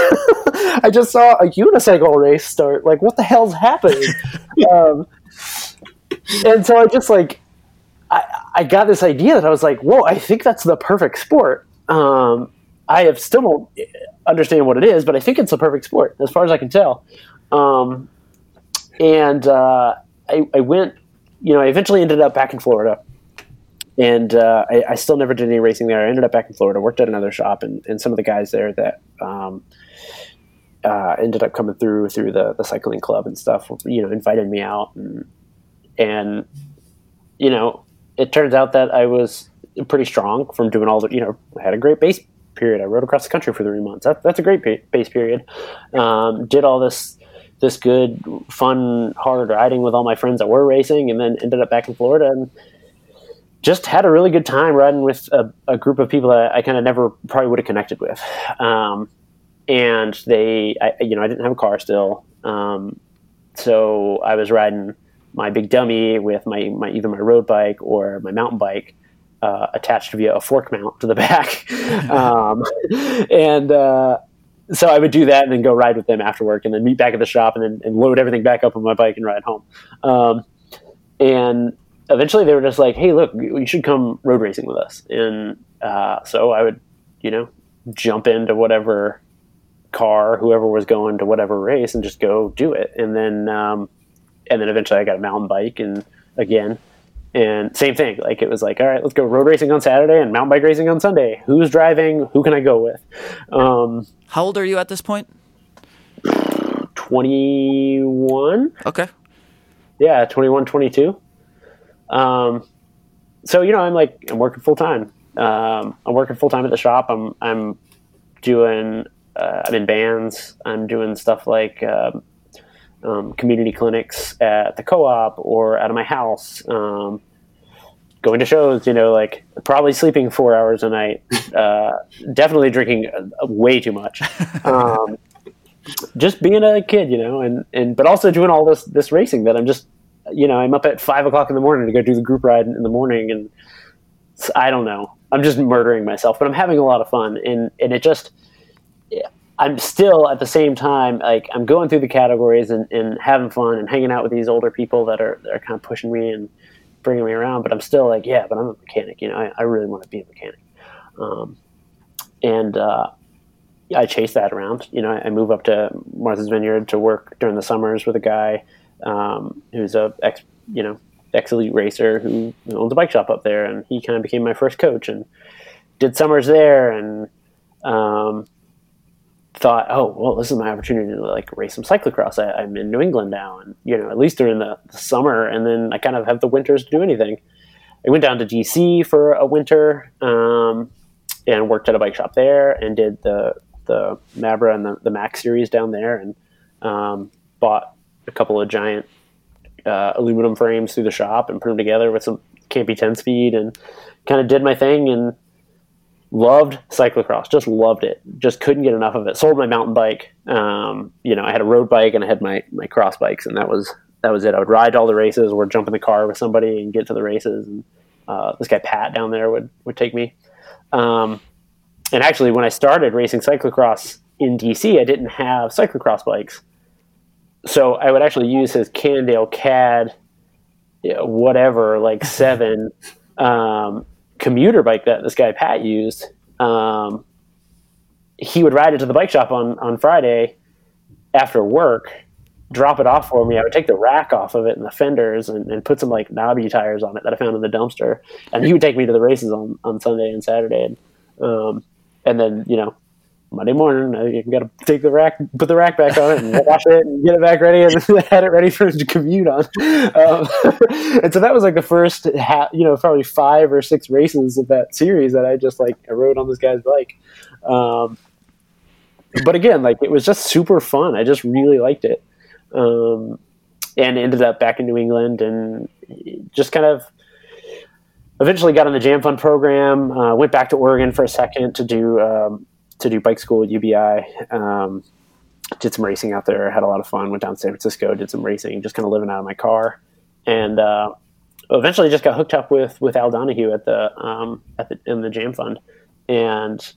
[SPEAKER 1] I just saw a unicycle race start. Like, what the hell's happening? [LAUGHS] Um, and so I just like, I, I got this idea that I was like, whoa, I think that's the perfect sport. Um, I have still don't understand what it is, but I think it's the perfect sport as far as I can tell. Um, and uh, I, I went, you know, I eventually ended up back in Florida and uh, I, I, still never did any racing there. I ended up back in Florida, worked at another shop, and, and some of the guys there that um, uh, ended up coming through through the, the cycling club and stuff, you know, invited me out, and and you know, it turns out that I was pretty strong from doing all the, you know, I had a great base period. I rode across the country for three months. That, that's a great base period. Um, did all this this good, fun, hard riding with all my friends that were racing, and then ended up back in Florida and just had a really good time riding with a, a group of people that I kind of never probably would have connected with. Um, and they, I, you know, I didn't have a car still. Um, so I was riding my big dummy with my, my either my road bike or my mountain bike uh, attached via a fork mount to the [LAUGHS] back. um, and uh, so I would do that and then go ride with them after work and then meet back at the shop and then and load everything back up on my bike and ride home. Um, and eventually they were just like, "Hey, look, you should come road racing with us." And uh, so I would, you know, jump into whatever car, whoever was going to whatever race, and just go do it. And then, um, and then eventually I got a mountain bike, and again, and same thing. Like it was like, all right, let's go road racing on Saturday and mountain bike racing on Sunday. Who's driving? Who can I go with? Um,
[SPEAKER 2] How old are you at this point?
[SPEAKER 1] Twenty one.
[SPEAKER 2] Okay.
[SPEAKER 1] Yeah, 21, 22. Um, so you know, I'm like I'm working full time. Um, I'm working full time at the shop. I'm I'm doing uh, I'm in bands. I'm doing stuff like um, um, community clinics at the co-op or out of my house. Um, going to shows, you know, like probably sleeping four hours a night. [LAUGHS] Uh, definitely drinking uh, way too much. Um, [LAUGHS] just being a kid, you know, and, and but also doing all this this racing that I'm just you know, I'm up at five o'clock in the morning to go do the group ride in the morning, and I don't know. I'm just murdering myself, but I'm having a lot of fun, and and it just. I'm still at the same time like I'm going through the categories and, and having fun and hanging out with these older people that are that are kind of pushing me and bringing me around. But I'm still like, yeah, but I'm a mechanic. You know, I, I really want to be a mechanic. Um, and uh, I chase that around. You know, I move up to Martha's Vineyard to work during the summers with a guy um, who's a ex, you know, ex elite racer who owns a bike shop up there, and he kind of became my first coach and did summers there, and um, thought, oh, well, this is my opportunity to like race some cyclocross. I, am in New England now, and you know, at least during the, the, summer, and then I kind of have the winters to do anything. I went down to DC for a winter um, and worked at a bike shop there, and did the the Mabra and the, the Max series down there, and um, bought a couple of giant uh, aluminum frames through the shop and put them together with some Campy 10 speed and kind of did my thing and loved cyclocross, just loved it, just couldn't get enough of it. Sold my mountain bike. Um, you know, I had a road bike and I had my my cross bikes, and that was that was it. I would ride to all the races, or jump in the car with somebody and get to the races. And uh, this guy Pat down there would would take me. Um, and actually, when I started racing cyclocross in DC, I didn't have cyclocross bikes, so I would actually use his Cannondale CAD, you know, whatever, like [LAUGHS] seven. Um, commuter bike that this guy Pat used, um, he would ride it to the bike shop on on Friday after work, drop it off for me. I would take the rack off of it and the fenders and, and put some like knobby tires on it that I found in the dumpster, and he would take me to the races on, on Sunday and Saturday, and, um, and then you know Monday morning, you got to take the rack, put the rack back on it, and [LAUGHS] wash it, and get it back ready, and [LAUGHS] had it ready for to commute on. Um, [LAUGHS] and so that was like the first, ha- you know, probably five or six races of that series that I just like I rode on this guy's bike. Um, but again, like it was just super fun. I just really liked it, um, and ended up back in New England, and just kind of eventually got on the Jam Fund program. Uh, went back to Oregon for a second to do um, to do bike school at UBI. Um, did some racing out there, had a lot of fun. Went down to San Francisco, did some racing, just kind of living out of my car, and uh, eventually just got hooked up with with Al Donahue at the um, at the in the Jam Fund, and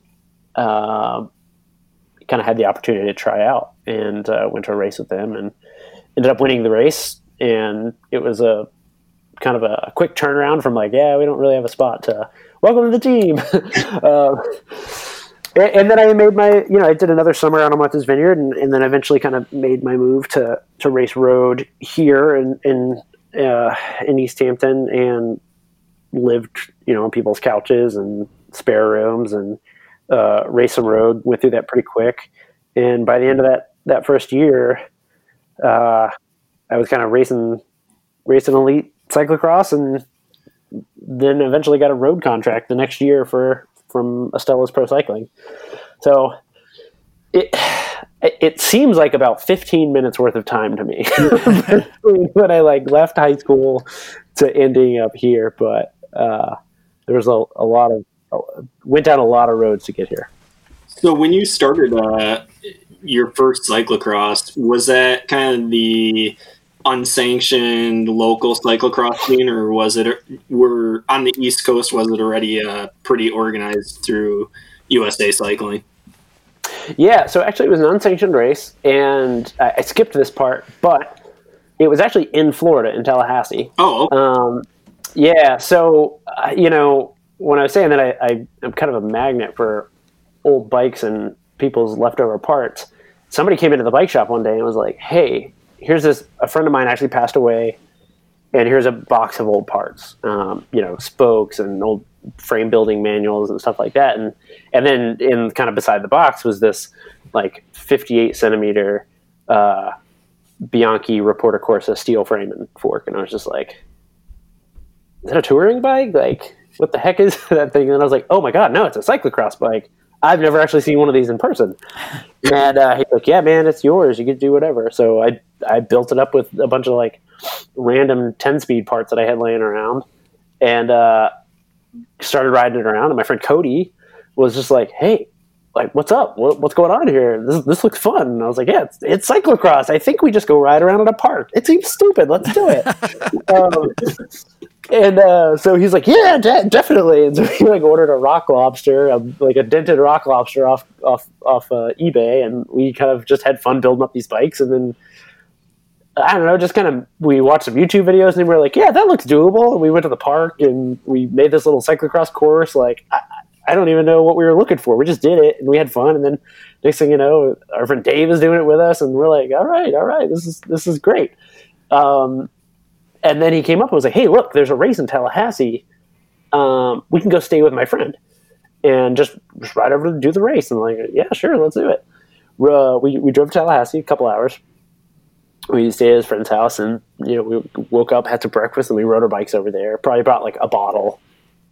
[SPEAKER 1] uh, kind of had the opportunity to try out and uh, went to a race with them and ended up winning the race. And it was a kind of a quick turnaround from like, yeah, we don't really have a spot to welcome to the team. [LAUGHS] uh, and then I made my, you know, I did another summer out on Martha's Vineyard, and, and then eventually kind of made my move to to race road here in in uh, in East Hampton, and lived, you know, on people's couches and spare rooms, and uh, race some road. Went through that pretty quick, and by the end of that that first year, uh, I was kind of racing racing elite cyclocross, and then eventually got a road contract the next year for from Astellas Pro Cycling. So it it seems like about 15 minutes worth of time to me [LAUGHS] [LAUGHS] when I like left high school to ending up here, but uh, there was a, a lot of went down a lot of roads to get here.
[SPEAKER 4] So when you started uh, your first cyclocross, was that kind of the unsanctioned local cyclocross scene, or was it were on the East Coast? Was it already uh, pretty organized through USA Cycling?
[SPEAKER 1] Yeah, so actually, it was an unsanctioned race, and I, I skipped this part, but it was actually in Florida, in Tallahassee.
[SPEAKER 4] Oh, okay.
[SPEAKER 1] um, yeah. So uh, you know, when I was saying that I, I am kind of a magnet for old bikes and people's leftover parts, somebody came into the bike shop one day and was like, "Hey, here's this a friend of mine actually passed away and here's a box of old parts um, you know spokes and old frame building manuals and stuff like that. And and then in kind of beside the box was this like 58 centimeter uh, bianchi Reparto Corse steel frame and fork. And i was just like is that a touring bike? Like what the heck is [LAUGHS] that thing? And i was like oh my god no it's a cyclocross bike I've never actually seen one of these in person. And uh, he's like, "Yeah, man, it's yours. You can do whatever." So I I built it up with a bunch of like random ten speed parts that I had laying around, and uh, started riding it around. And my friend Cody was just like, "Hey, like, what's up? What, what's going on here? This, this looks fun." And I was like, "Yeah, it's, it's cyclocross. I think we just go ride around in a park. It seems stupid. Let's do it." [LAUGHS] um, and uh, so he's like, "Yeah, de- definitely." And so he like ordered a rock lobster, a, like a dented rock lobster off off off uh, eBay, and we kind of just had fun building up these bikes, and then. I don't know, just kind of we watched some YouTube videos and we were like, yeah, that looks doable. And we went to the park and we made this little cyclocross course. Like, I, I don't even know what we were looking for. We just did it and we had fun. And then next thing you know, our friend Dave is doing it with us, and we're like, all right, all right, this is this is great. Um, and then he came up and was like, "Hey, look, there's a race in Tallahassee. Um, we can go stay with my friend and just, just ride over to do the race." And I'm like, "Yeah, sure, let's do it." Uh, we we drove to Tallahassee a couple hours. We stayed at his friend's house, and you know, we woke up, had some breakfast, and we rode our bikes over there. Probably brought like a bottle,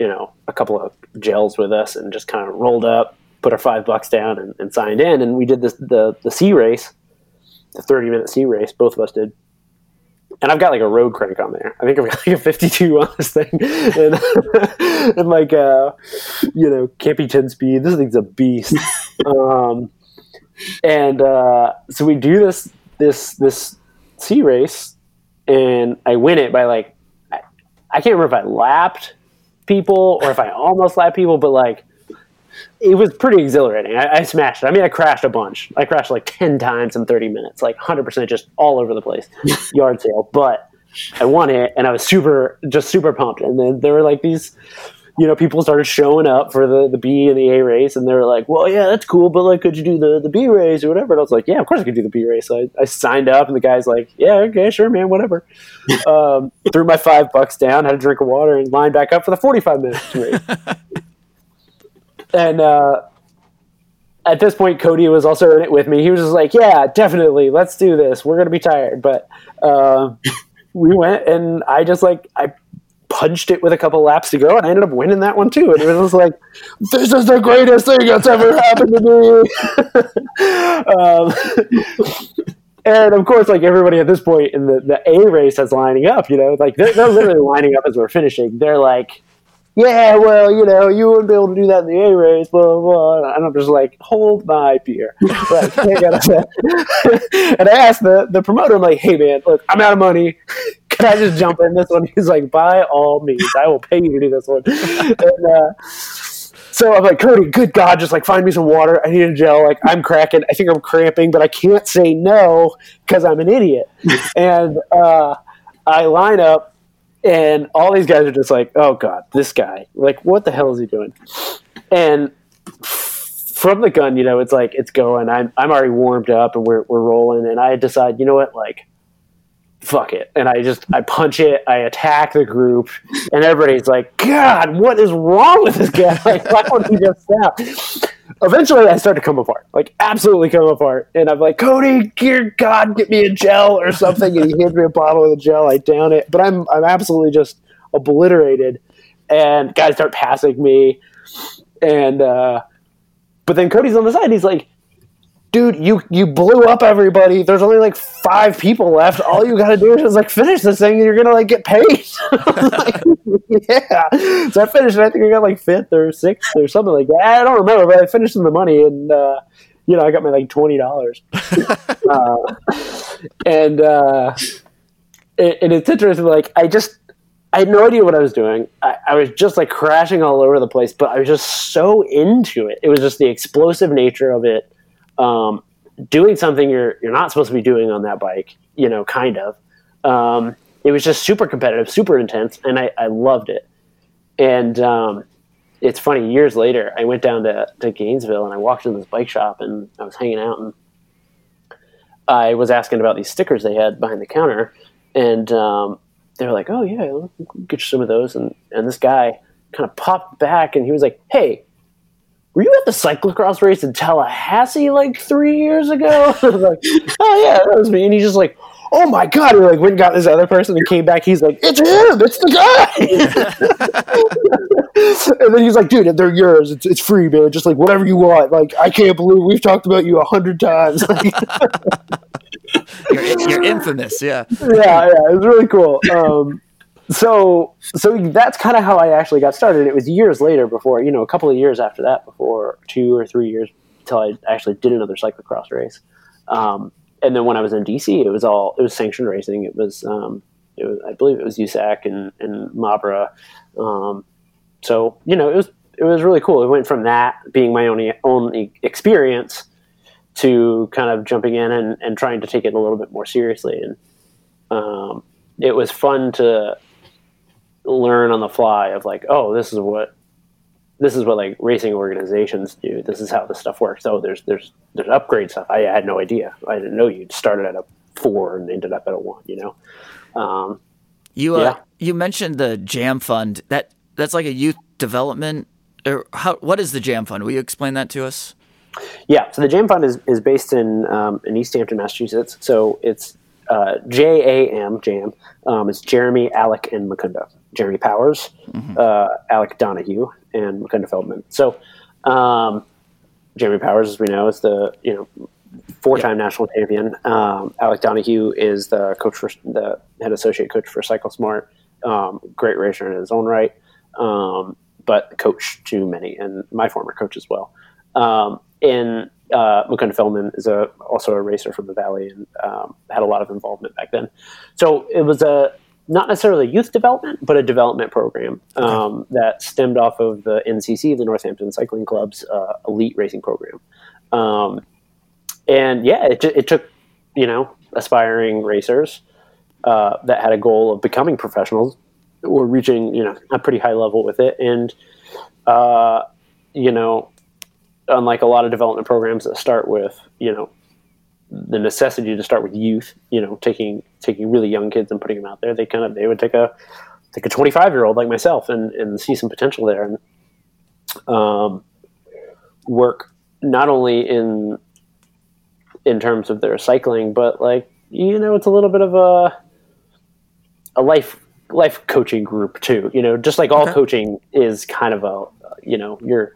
[SPEAKER 1] you know, a couple of gels with us, and just kind of rolled up, put our five bucks down, and, and signed in. And we did this the the C race, the thirty minute C race. Both of us did and I've got like a road crank on there. I think I've got like a 52 on this thing, [LAUGHS] and, [LAUGHS] and like uh, you know, can't be 10 speed. This thing's a beast. [LAUGHS] um, and uh, so we do this this this C race, and I win it by like I, I can't remember if I lapped people or if I almost lapped people, but like it was pretty exhilarating. I, I, smashed it. I mean, I crashed a bunch. I crashed like 10 times in 30 minutes, like 100% just all over the place, [LAUGHS] yard sale. But I won it and I was super, just super pumped. And then there were like these, you know, people started showing up for the, the B and the A race. And they were like, well, yeah, that's cool. But like, could you do the, the B race or whatever? And I was like, yeah, of course I could do the B race. So I, I signed up and the guy's like, yeah, okay, sure, man, whatever. [LAUGHS] um, threw my five bucks down, had a drink of water and lined back up for the 45 minutes race [LAUGHS] and uh, at this point, Cody was also in it with me. He was just like, "Yeah, definitely, let's do this. We're gonna be tired." But uh, [LAUGHS] we went, and I just like I punched it with a couple laps to go, and I ended up winning that one too. And it was like, "This is the greatest thing that's ever happened to me." [LAUGHS] um, and of course, like everybody at this point in the, the A race that's lining up, you know, like they're, they're literally [LAUGHS] lining up as we're finishing. They're like, yeah, well, you know, you wouldn't be able to do that in the A race, blah, blah, blah. And I'm just like, hold my beer. [LAUGHS] Like, and I asked the, the promoter, I'm like, hey, man, look, I'm out of money. Can I just jump in this one? He's like, by all means, I will pay you to do this one. And, uh, so I'm like, Cody, good God, just like find me some water. I need a gel. Like, I'm cracking. I think I'm cramping, but I can't say no because I'm an idiot. and uh, I line up and all these guys are just like, "Oh God, this guy! Like, what the hell is he doing?" And from the gun, you know, it's like it's going. I'm I'm already warmed up, and we're we're rolling. And I decide, you know what, like, fuck it. And I just I punch it. I attack the group, and everybody's like, "God, what is wrong with this guy? [LAUGHS] Like, why won't he just stop?" eventually I start to come apart, like absolutely come apart. And I'm like, Cody, dear God, get me a gel or something. And he hands me a bottle of the gel. I down it, but I'm I'm absolutely just obliterated. And guys start passing me, and uh, but then Cody's on the side. he's like, dude, you you blew up everybody. There's only like five people left. All you gotta do is just like finish this thing, and you're gonna like get paid. like, [LAUGHS] yeah. So I finished. And I think I got like fifth or sixth or something like that. I don't remember, but I finished in the money, and uh, you know I got my like twenty dollars. [LAUGHS] uh, and uh, it, and it's interesting. Like I just I had no idea what I was doing. I, I, was just like crashing all over the place, but I was just so into it. It was just the explosive nature of it um, doing something you're you're not supposed to be doing on that bike. You know, kind of. Um, it was just super competitive, super intense, and I, I loved it. And um, it's funny. Years later, I went down to, to Gainesville and I walked in this bike shop and I was hanging out and I was asking about these stickers they had behind the counter, and um, they were like, "Oh yeah, get you some of those." And and this guy kind of popped back and he was like, "Hey, were you at the cyclocross race in Tallahassee like three years ago? [LAUGHS] like, oh yeah, that was me. And he's just like, oh my god! He like went and got this other person and came back. He's like, it's him, it's the guy. [LAUGHS] and then he's like, dude, they're yours. It's, it's free, man. Just like whatever you want. Like I can't believe we've talked about you a hundred times. [LAUGHS]
[SPEAKER 2] you're, you're, infamous, yeah.
[SPEAKER 1] yeah, yeah. It was really cool. Um, so so that's kind of how I actually got started. It was years later before, you know, a couple of years after that, before two or three years until I actually did another cyclocross race. Um, and then when I was in DC, it was all it was sanctioned racing. It was, um, it was I believe it was USAC and and Mabra. Um, so you know, it was it was really cool. It went from that being my own own experience to kind of jumping in and, and trying to take it a little bit more seriously. And um, it was fun to learn on the fly of like, oh, this is what this is what like racing organizations do. This is how this stuff works. Oh, there's there's there's upgrade stuff. I had no idea. I didn't know you started at a four and ended up at a one. You know. Um,
[SPEAKER 2] you uh, yeah. you mentioned the Jam Fund. That that's like a youth development. Or how? What is the Jam Fund? Will you explain that to us?
[SPEAKER 1] Yeah. So the Jam Fund is is based in um, in East Hampton, Massachusetts. So it's uh, J A M Jam. Um, it's Jeremy, Alec, and Mukunda. Jeremy Powers, mm-hmm. uh, Alec Donahue, and Mukunda Feldman. So, um, Jeremy Powers, as we know, is the you know four-time national champion. Um, Alec Donahue is the coach for the head associate coach for Cycle Smart. Um, great racer in his own right, um, but coach to many, and my former coach as well. Um, and uh, Feldman is a, also a racer from the Valley and um, had a lot of involvement back then. So it was a not necessarily youth development, but a development program um, that stemmed off of the NCC, the Northampton Cycling Club's uh, elite racing program. Um, and yeah, it, it took you know aspiring racers uh, that had a goal of becoming professionals or reaching you know a pretty high level with it, and uh, you know, unlike a lot of development programs that start with you know the necessity to start with youth, you know, taking taking really young kids and putting them out there, they kind of they would take a take a 25 year old like myself and, and see some potential there and um, work not only in in terms of their cycling, but like you know, it's a little bit of a a life life coaching group too. You know, just like all okay. coaching is kind of a you know you're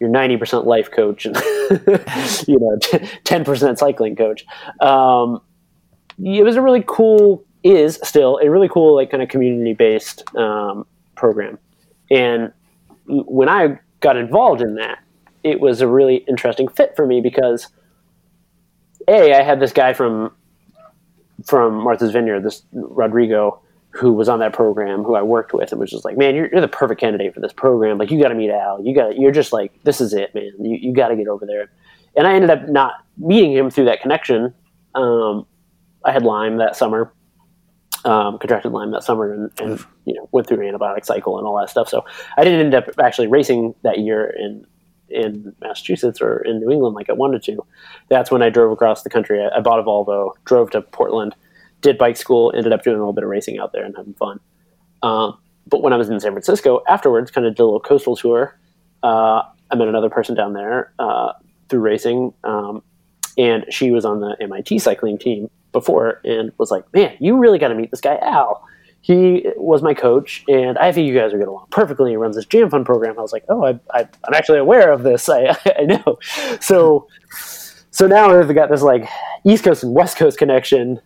[SPEAKER 1] you're ninety percent life coach and [LAUGHS] you know [LAUGHS] ten percent cycling coach. Um, it was a really cool is still a really cool like kind of community based um, program, and when I got involved in that, it was a really interesting fit for me because a I had this guy from from Martha's Vineyard, this Rodrigo, who was on that program, who I worked with, and was just like, "Man, you're, you're the perfect candidate for this program. Like, you got to meet Al. You got, you're just like, this is it, man. You you got to get over there." And I ended up not meeting him through that connection. Um, I had Lyme that summer, um, contracted Lyme that summer, and, and you know went through an antibiotic cycle and all that stuff. So I didn't end up actually racing that year in in Massachusetts or in New England like I wanted to. That's when I drove across the country. I, I bought a Volvo, drove to Portland, did bike school, ended up doing a little bit of racing out there and having fun. Um, but when I was in San Francisco afterwards, kind of did a little coastal tour. Uh, I met another person down there uh, through racing, um, and she was on the MIT cycling team before, and was like, "Man, you really got to meet this guy Al." he was my coach, and I think you guys are get along perfectly. He runs this Jam Fund program. I was like, oh, I, am actually aware of this. I, [LAUGHS] I know. So, so now I've got this like East Coast and West Coast connection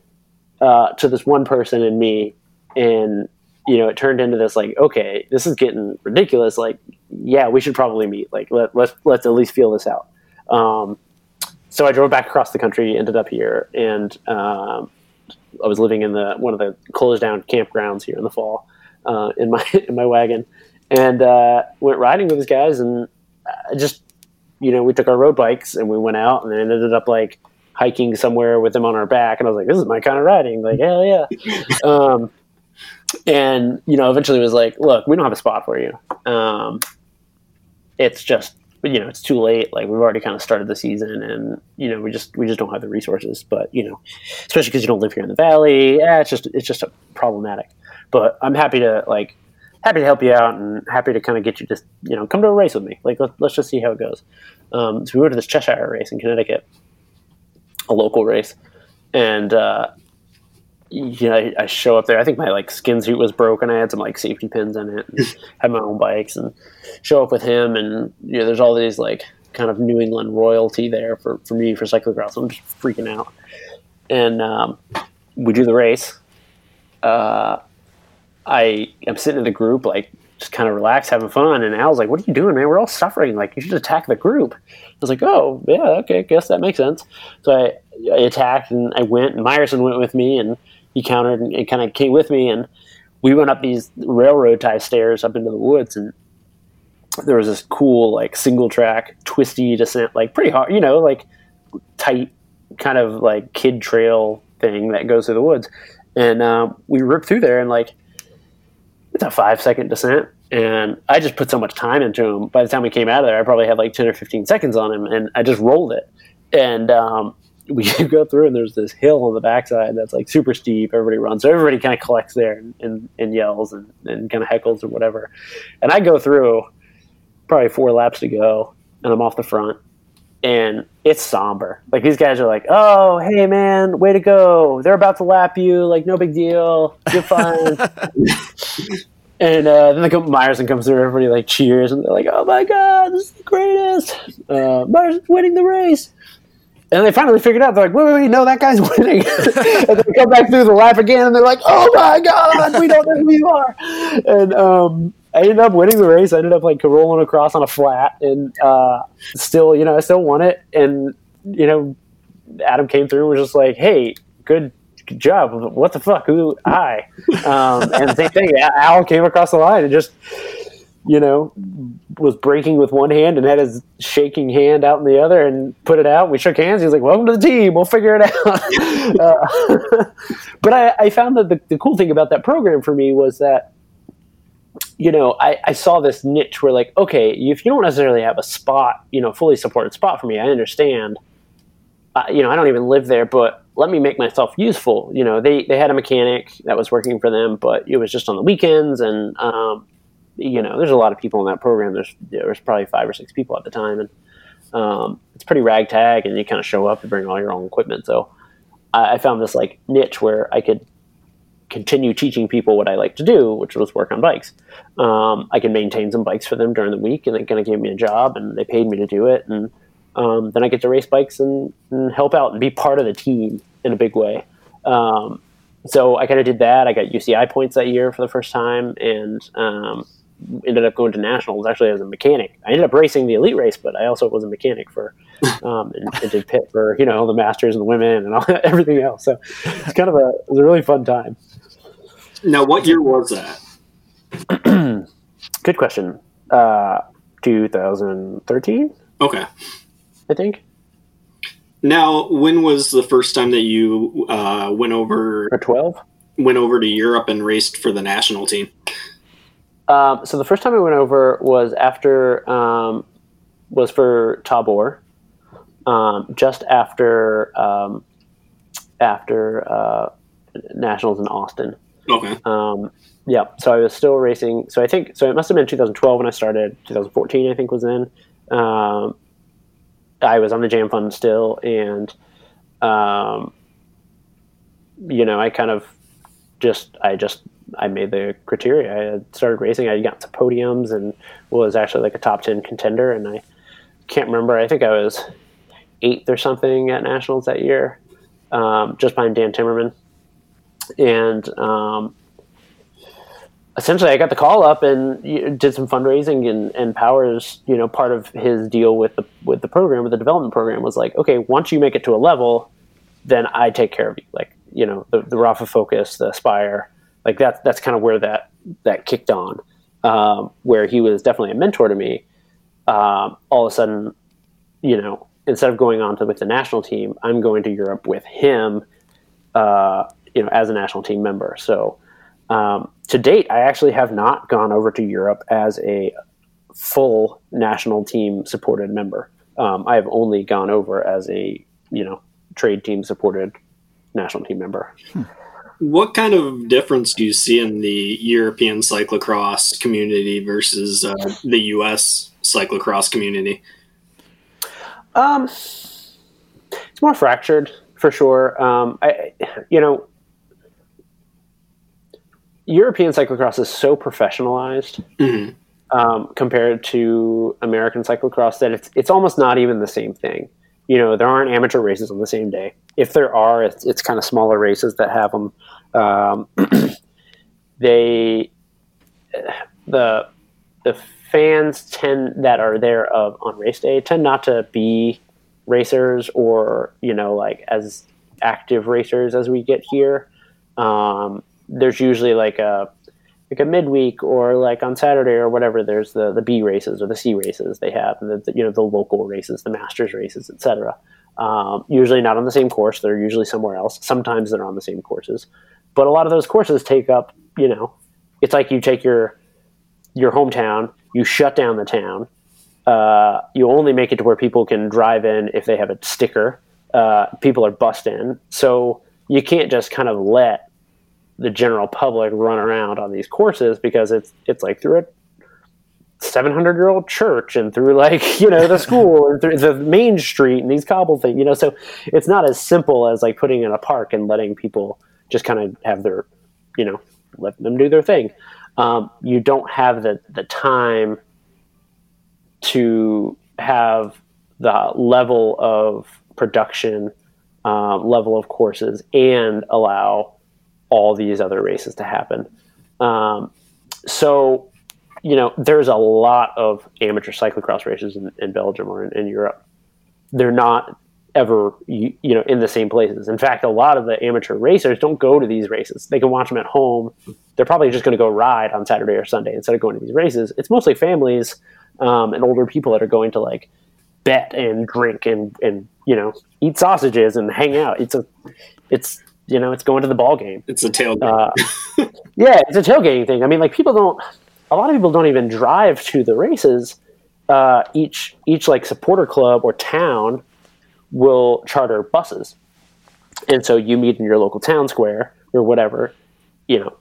[SPEAKER 1] uh, to this one person and me, and you know, it turned into this like, okay, this is getting ridiculous. Like, yeah, we should probably meet. Like, let, let's let's at least feel this out. Um, so I drove back across the country, ended up here, and um, I was living in the one of the closed down campgrounds here in the fall uh, in my [LAUGHS] in my wagon, and uh, went riding with these guys, and I just you know we took our road bikes and we went out, and then ended up like hiking somewhere with them on our back, and I was like, this is my kind of riding, like hell yeah. [LAUGHS] um, and you know, eventually was like, look, we don't have a spot for you. Um, it's just you know it's too late. Like we've already kind of started the season and you know we just we just don't have the resources. But you know especially because you don't live here in the valley yeah it's just it's just problematic. But i'm happy to like happy to help you out and happy to kind of get you just you know come to a race with me. Like let, us just see how it goes. Um, so we went to this cheshire race in connecticut a local race and uh, know, I, I, show up there. I think my like skin suit was broken. I had some like safety pins in it. And [LAUGHS] had my own bikes and show up with him. And you know, there's all these like kind of New England royalty there for, for me for cyclocross. I'm just freaking out. And um, we do the race. Uh, I I am sitting in the group like just kind of relaxed, having fun. And Al's like, "What are you doing, man? We're all suffering. Like, you should attack the group." I was like, "Oh, yeah, okay, I guess that makes sense." So I, I attacked and I went, and Myerson went with me, and he countered and, and kind of came with me, and we went up these railroad tie stairs up into the woods, and there was this cool like single track twisty descent, like pretty hard, you know, like tight kind of like kid trail thing that goes through the woods, and um, we ripped through there, and like it's a five second descent. And I just put so much time into him. By the time we came out of there, I probably had like 10 or 15 seconds on him, and I just rolled it. And um, [LAUGHS] we [LAUGHS] go through and there's this hill on the backside that's like super steep. Everybody runs, so everybody kind of collects there and, and, and yells and, and kind of heckles or whatever. And I go through probably four laps to go, and I'm off the front, and it's somber. Like these guys are like, "Oh, hey man, way to go! They're about to lap you. Like no big deal. You're fine." [LAUGHS] [LAUGHS] and uh, then the Myerson comes through. Everybody like cheers, and they're like, "Oh my god, this is the greatest! Uh, Myerson's winning the race." And they finally figured out. They're like, "Wait, wait, wait! No, that guy's [LAUGHS] winning." and they come back through the lap again, and they're like, "Oh my god, we don't know who you are!" And um, I ended up winning the race. I ended up like rolling across on a flat, and uh, still, you know, I still won it. And you know, Adam came through and was just like, "Hey, good." job. What the fuck? Who I? Um, and same thing. Al came across the line and just you know, was breaking with one hand and had his shaking hand out in the other and put it out. We shook hands. He was like, "Welcome to the team. We'll figure it out." [LAUGHS] uh, [LAUGHS] but I, I, found that the, the cool thing about that program for me was that, you know, I, I saw this niche where, like, okay, if you don't necessarily have a spot, you know, fully supported spot for me, I understand. Uh, you know, I don't even live there, but let me make myself useful. You know, they, they had a mechanic that was working for them, but it was just on the weekends and, um, you know, there's a lot of people in that program. There's there's probably five or six people at the time, and um, it's pretty ragtag. And you kind of show up and bring all your own equipment. So I, I, found this like niche where I could continue teaching people what I like to do, which was work on bikes. Um, I could maintain some bikes for them during the week, and they kind of gave me a job, and they paid me to do it. And um, then I get to race bikes and, and, help out and be part of the team in a big way. Um, so I kind of did that. I got UCI points that year for the first time, and um, ended up going to nationals actually as a mechanic. I ended up racing the elite race, but I also was a mechanic for um, and, and, did pit for you know the masters and the women and all, [LAUGHS] everything else. So it's kind of a it was a really fun time.
[SPEAKER 4] Now, what year was that? [CLEARS THROAT]
[SPEAKER 1] Good question. Uh, 2013.
[SPEAKER 4] Okay.
[SPEAKER 1] I think.
[SPEAKER 4] Now, when was the first time that you uh, went over?
[SPEAKER 1] Or 12.
[SPEAKER 4] Went over to Europe and raced for the national team.
[SPEAKER 1] Um, so the first time I went over was after um, was for Tabor, um, just after um, after uh, nationals in Austin.
[SPEAKER 4] Okay.
[SPEAKER 1] Um, yeah. So I was still racing. So I think so. It must have been 2012 when I started. 2014, I think, was in. Um, I was on the Jam Fund still, and you know, I kind of just I just I made the criteria. I started racing. I got to podiums and was actually like a top ten contender. And I can't remember. I think I was eighth or something at nationals that year, um, just behind Dan Timmerman. And um, essentially, I got the call up and did some fundraising. And, and Powers, you know, part of his deal with the with the program, with the development program, was like, okay, once you make it to a level, then I take care of you. Like, you know, the, the Rapha Focus, the Aspire like that's that's kind of where that that kicked on, um, where he was definitely a mentor to me. Um, all of a sudden, you know, instead of going on to with the national team, I'm going to Europe with him, uh, you know, as a national team member. So um, to date, I actually have not gone over to Europe as a full national team supported member. Um, I have only gone over as a you know trade team supported national team member. Hmm.
[SPEAKER 4] What kind of difference do you see in the European cyclocross community versus uh, the U.S. cyclocross community?
[SPEAKER 1] Um, it's more fractured for sure. Um, I, you know, European cyclocross is so professionalized mm-hmm. um, compared to American cyclocross that it's it's almost not even the same thing. You know, there aren't amateur races on the same day if there are, it's, it's kind of smaller races that have them. Um, [CLEARS THROAT] they the the fans tend that are there of on race day tend not to be racers or you know like as active racers as we get here. Um, there's usually like a like a midweek or like on Saturday or whatever. There's the the B races or the C races they have, and the, the you know the local races, the Masters races, etc. Um, usually not on the same course. They're usually somewhere else. Sometimes they're on the same courses, but a lot of those courses take up. You know, it's like you take your your hometown, you shut down the town. Uh, you only make it to where people can drive in if they have a sticker. Uh, people are bussed in, so you can't just kind of let the general public run around on these courses because it's it's like through a 700 year old church and through like [LAUGHS] you know the [LAUGHS] school and through the main street and these cobble things you know so it's not as simple as like putting in a park and letting people just kind of have their you know let them do their thing. Um, you don't have the the time to have the level of production um, level of courses and allow all these other races to happen. Um, so, you know, there's a lot of amateur cyclocross races in, in Belgium or in, in, Europe. They're not ever, you, you, know, in the same places. In fact, a lot of the amateur racers don't go to these races. They can watch them at home. They're probably just going to go ride on Saturday or Sunday instead of going to these races. It's mostly families um, and older people that are going to like bet and drink and, and, you know, eat sausages and hang out. It's a, it's, you know, it's going to the ball game.
[SPEAKER 4] It's a tailgate.
[SPEAKER 1] Uh, [LAUGHS] yeah, it's a tailgating thing. I mean, like people don't. A lot of people don't even drive to the races. Uh, each each like supporter club or town will charter buses, and so you meet in your local town square or whatever. You know,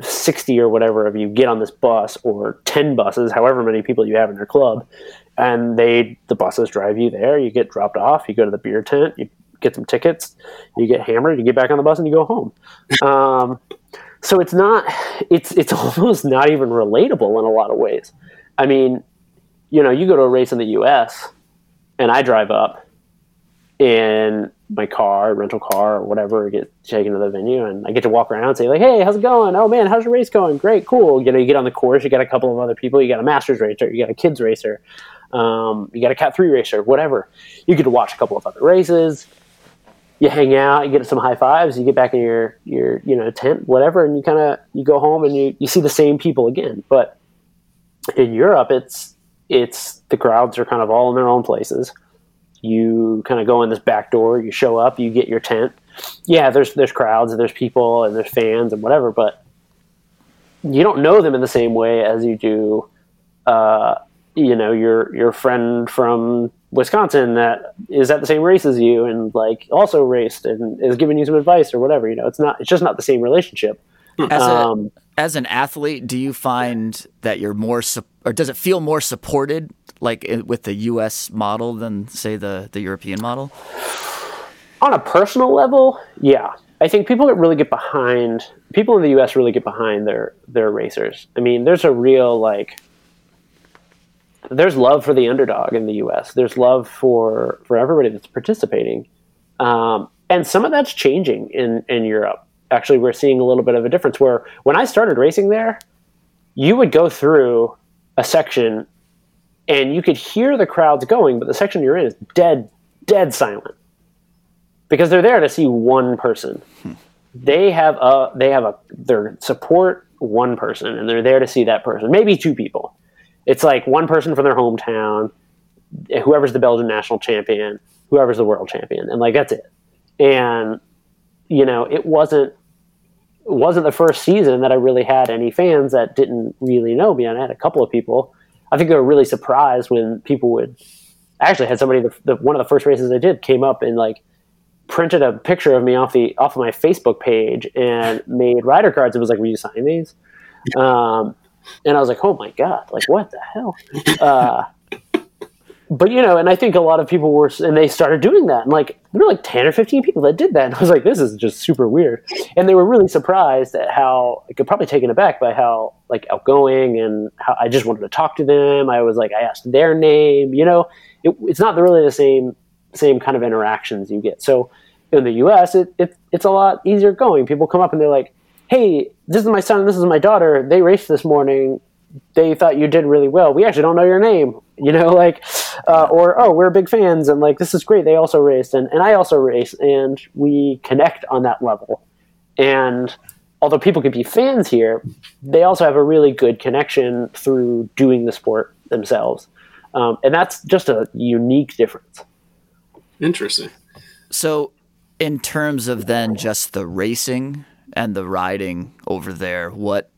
[SPEAKER 1] 60 or whatever of you get on this bus or 10 buses however many people you have in your club and they the buses drive you there you get dropped off you go to the beer tent you get some tickets, you get hammered, you get back on the bus, and you go home. Um, so it's not, it's it's [LAUGHS] almost not even relatable in a lot of ways. I mean, you know, you go to a race in the U.S. and I drive up in my car, rental car, or whatever, get taken to the venue, and I get to walk around and say like, "Hey, how's it going? Oh man, how's your race going? Great, cool." You know, you get on the course, you got a couple of other people, you got a masters racer, you got a kids racer, um, you got a cat three racer, whatever. You get to watch a couple of other races you hang out, you get some high fives, you get back in your your you know tent, whatever, and you kind of you go home and you, you see the same people again. But in Europe, it's it's the crowds are kind of all in their own places. You kind of go in this back door, you show up, you get your tent. Yeah, there's there's crowds, and there's people, and there's fans and whatever, but you don't know them in the same way as you do. Uh, you know your your friend from Wisconsin that is at the same race as you and like also raced and is giving you some advice or whatever. You know, it's not. It's just not the same relationship.
[SPEAKER 2] As, um, a, as an athlete, do you find that you're more, or does it feel more supported, like with the U.S. model than say the the European model?
[SPEAKER 1] On a personal level, yeah. I think people that really get behind people in the U.S. really get behind their their racers. I mean, there's a real like there's love for the underdog in the U.S. There's love for for everybody that's participating, um, and some of that's changing in in Europe. Actually, we're seeing a little bit of a difference. Where when I started racing there, you would go through a section, and you could hear the crowds going, but the section you're in is dead, dead silent, because they're there to see one person. Hmm. They have a they have a their support one person, and they're there to see that person, maybe two people it's like one person from their hometown, whoever's the Belgian national champion, whoever's the world champion, and like that's it. And you know, it wasn't it wasn't the first season that I really had any fans that didn't really know me. And I had a couple of people. I think they were really surprised when people would. Actually had somebody the, the one of the first races I did came up and like printed a picture of me off the off of my Facebook page and made rider cards. It was like, "Will you sign these?" Um, and I was like, oh my god, like what the hell? Uh, but you know, and I think a lot of people were, and they started doing that, and like there were like ten or fifteen people that did that, and I was like, this is just super weird, and they were really surprised at how, like, probably taken aback by how like outgoing and how I just wanted to talk to them. I was like, I asked their name, you know, it, it's not really the same same kind of interactions you get. So in the U.S., it, it it's a lot easier going. People come up and they're like, hey, this is my son, this is my daughter. They raced this morning. They thought you did really well. We actually don't know your name, [LAUGHS] you know, like, uh, or oh, we're big fans, and like this is great. They also raced, and and I also race, and we connect on that level. And although people could be fans here, they also have a really good connection through doing the sport themselves, um, and that's just a unique difference.
[SPEAKER 4] Interesting.
[SPEAKER 2] So, in terms of then just the racing and the riding over there, what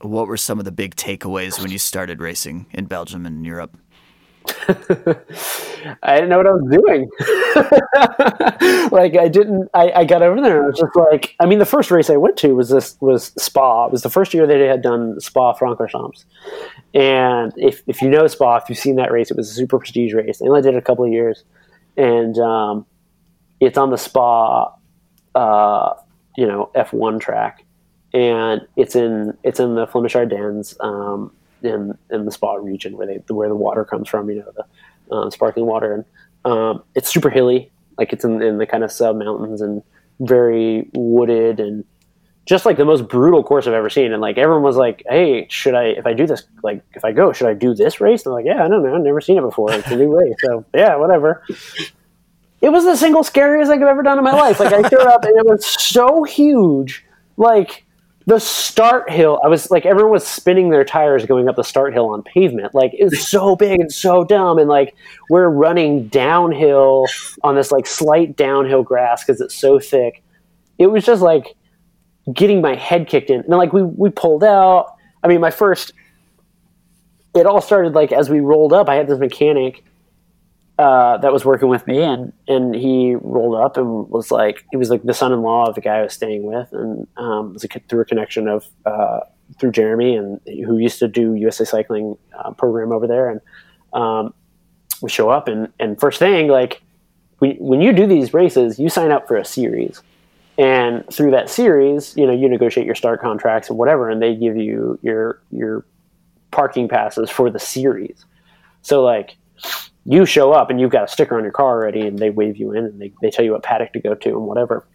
[SPEAKER 2] what were some of the big takeaways when you started racing in Belgium and Europe? [LAUGHS]
[SPEAKER 1] I didn't know what I was doing. [LAUGHS] like I didn't. I, I, got over there and I was just like. I mean, the first race I went to was this was Spa. It was the first year that they had done Spa Francorchamps. And if if you know Spa, if you've seen that race, it was a super prestige race. They only did it a couple of years, and um, it's on the Spa uh, you know F1 track, and it's in it's in the Flemish Ardennes, um, in in the Spa region where they where the water comes from, you know the um, sparkling water, and Um, it's super hilly, like it's in, in the kind of sub mountains and very wooded and just like the most brutal course I've ever seen. And like everyone was like, "Hey, should I if I do this like if I go, should I do this race?" And I'm like, "Yeah, I don't know, I've never seen it before. It's a new [LAUGHS] race, so yeah, whatever." It was the single scariest thing I've ever done in my life. Like I showed up and it was so huge, like the start hill. I was like, everyone was spinning their tires going up the start hill on pavement. Like it was so big and so dumb, and like we're running downhill on this like slight downhill grass because it's so thick. It was just like getting my head kicked in. And then, like we we pulled out. I mean, my first. It all started like as we rolled up. I had this mechanic uh, that was working with me, and and he rolled up and was like, he was like the son-in-law of the guy I was staying with, and um, was through a connection of uh, through Jeremy, and who used to do USA Cycling uh, program over there, and um, we show up, and and first thing like. When, when you do these races, you sign up for a series, and through that series, you know, you negotiate your start contracts and whatever, and they give you your your parking passes for the series. So like you show up and you've got a sticker on your car already and they wave you in and they, they tell you what paddock to go to and whatever.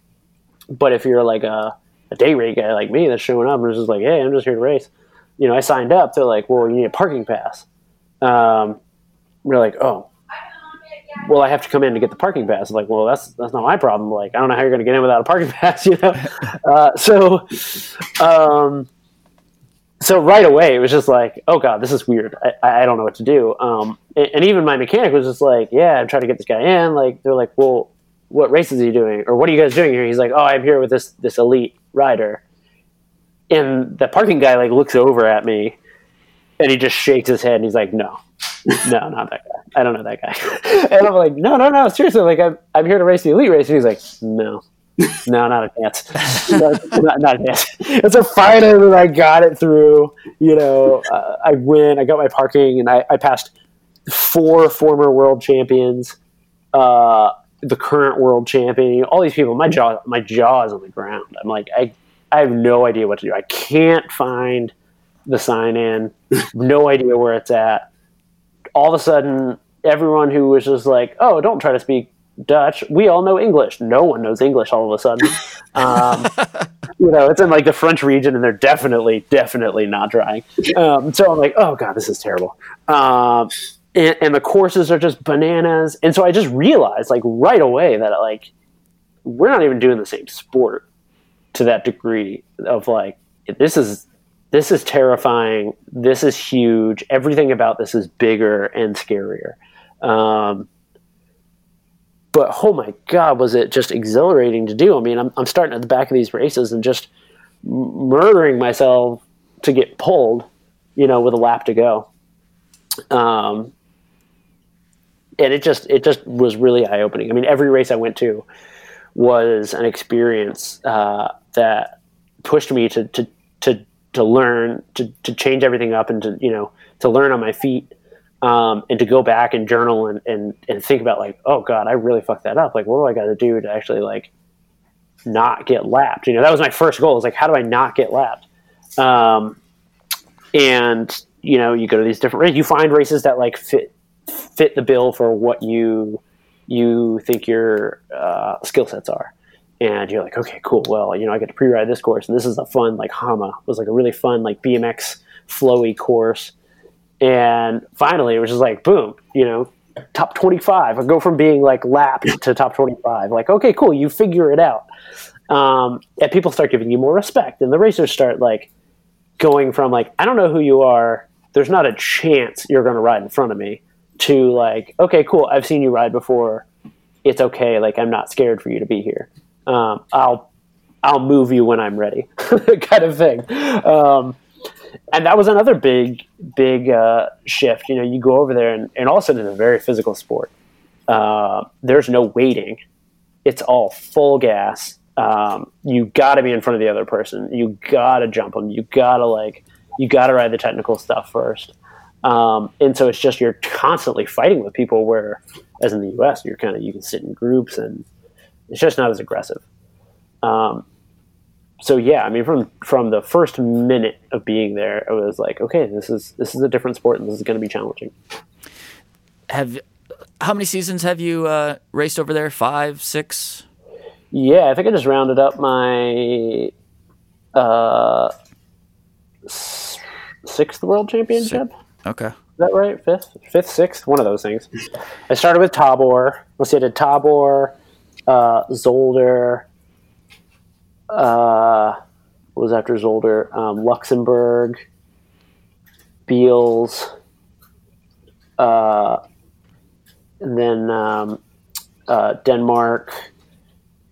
[SPEAKER 1] But if you're like a, a day rate guy like me that's showing up and is just like, hey, I'm just here to race, you know, I signed up. They're like, well, you need a parking pass. Um, we're like, oh, well, I have to come in to get the parking pass. I'm like, well, that's that's not my problem. Like, I don't know how you're going to get in without a parking [LAUGHS] pass, you know. Uh, so, um, so right away it was just like, oh god, this is weird. I, I don't know what to do. Um, and, and, even my mechanic was just like, yeah, I'm trying to get this guy in. Like, they're like, well, what race is he doing, or what are you guys doing here? He's like, oh, I'm here with this this elite rider. And the parking guy like looks over at me, and he just shakes his head, and he's like, no, [LAUGHS] no, not that guy. I don't know that guy. [LAUGHS] and I'm like, no, no, no, seriously, like I'm, I'm here to race the elite race. And he's like, no, no, not a chance. [LAUGHS] not, not, a chance. It's a finally I got it through. You know, uh, I win. I got my parking, and I, I passed four former world champions, uh, the current world champion. All these people. My jaw, my jaw is on the ground. I'm like, I, I have no idea what to do. I can't find the sign in. no idea where it's at all of a sudden, everyone who was just like, "Oh, don't try to speak Dutch," we all know English. No one knows English all of a sudden. [LAUGHS] Um, you know, it's in like the French region, and they're definitely, definitely not trying. Um, so I'm like, "Oh God, this is terrible." Um, and, and the courses are just bananas. And so I just realized, like right away, that like we're not even doing the same sport to that degree of like this is this is terrifying. This is huge. Everything about this is bigger and scarier. Um, but oh my god, was it just exhilarating to do? I mean, I'm, I'm starting at the back of these races and just murdering myself to get pulled, you know, with a lap to go. Um, and it just it just was really eye opening. I mean, every race I went to was an experience uh, that pushed me to to to to learn to, to change everything up and to you know to learn on my feet um, and to go back and journal and, and and think about like oh god I really fucked that up. Like what do I got to do to actually like not get lapped? You know that was my first goal. Is like how do I not get lapped? Um, and you know you go to these different races. You find races that like fit fit the bill for what you you think your uh, skill sets are. And you're like, okay, cool. Well, you know, I get to pre-ride this course, and this is a fun like Hamme. Was like a really fun like BMX flowy course. And finally, it was just like, boom, you know, top 25. I go from being like lapped to top 25. Like, okay, cool, you figure it out. Um, and people start giving you more respect, and the racers start like going from like, I don't know who you are. There's not a chance you're going to ride in front of me. To like, okay, cool. I've seen you ride before. It's okay. Like, I'm not scared for you to be here um, I'll I'll move you when I'm ready, [LAUGHS] kind of thing. Um, and that was another big big uh, shift. You know, you go over there, and, and all of it's a very physical sport. Uh, there's no waiting; it's all full gas. Um, you got to be in front of the other person. You got to jump them. You got to like you got to ride the technical stuff first. Um, and so it's just you're constantly fighting with people. Where, as in the U.S., you're kind of you can sit in groups and it's just not as aggressive. Um, so yeah, I mean, from from the first minute of being there, it was like, okay, this is this is a different sport, and this is going to be challenging.
[SPEAKER 2] Have how many seasons have you uh, raced over there? Five, six?
[SPEAKER 1] Yeah, I think I just rounded up my uh, s- sixth world championship.
[SPEAKER 2] Okay.
[SPEAKER 1] Is that right? Fifth, fifth, sixth, one of those things. I started with Tabor. Let's see, I did Tabor, uh, Zolder. Uh, was after Zolder? Um, Luxembourg, Bieles, uh, and then um, uh, Denmark.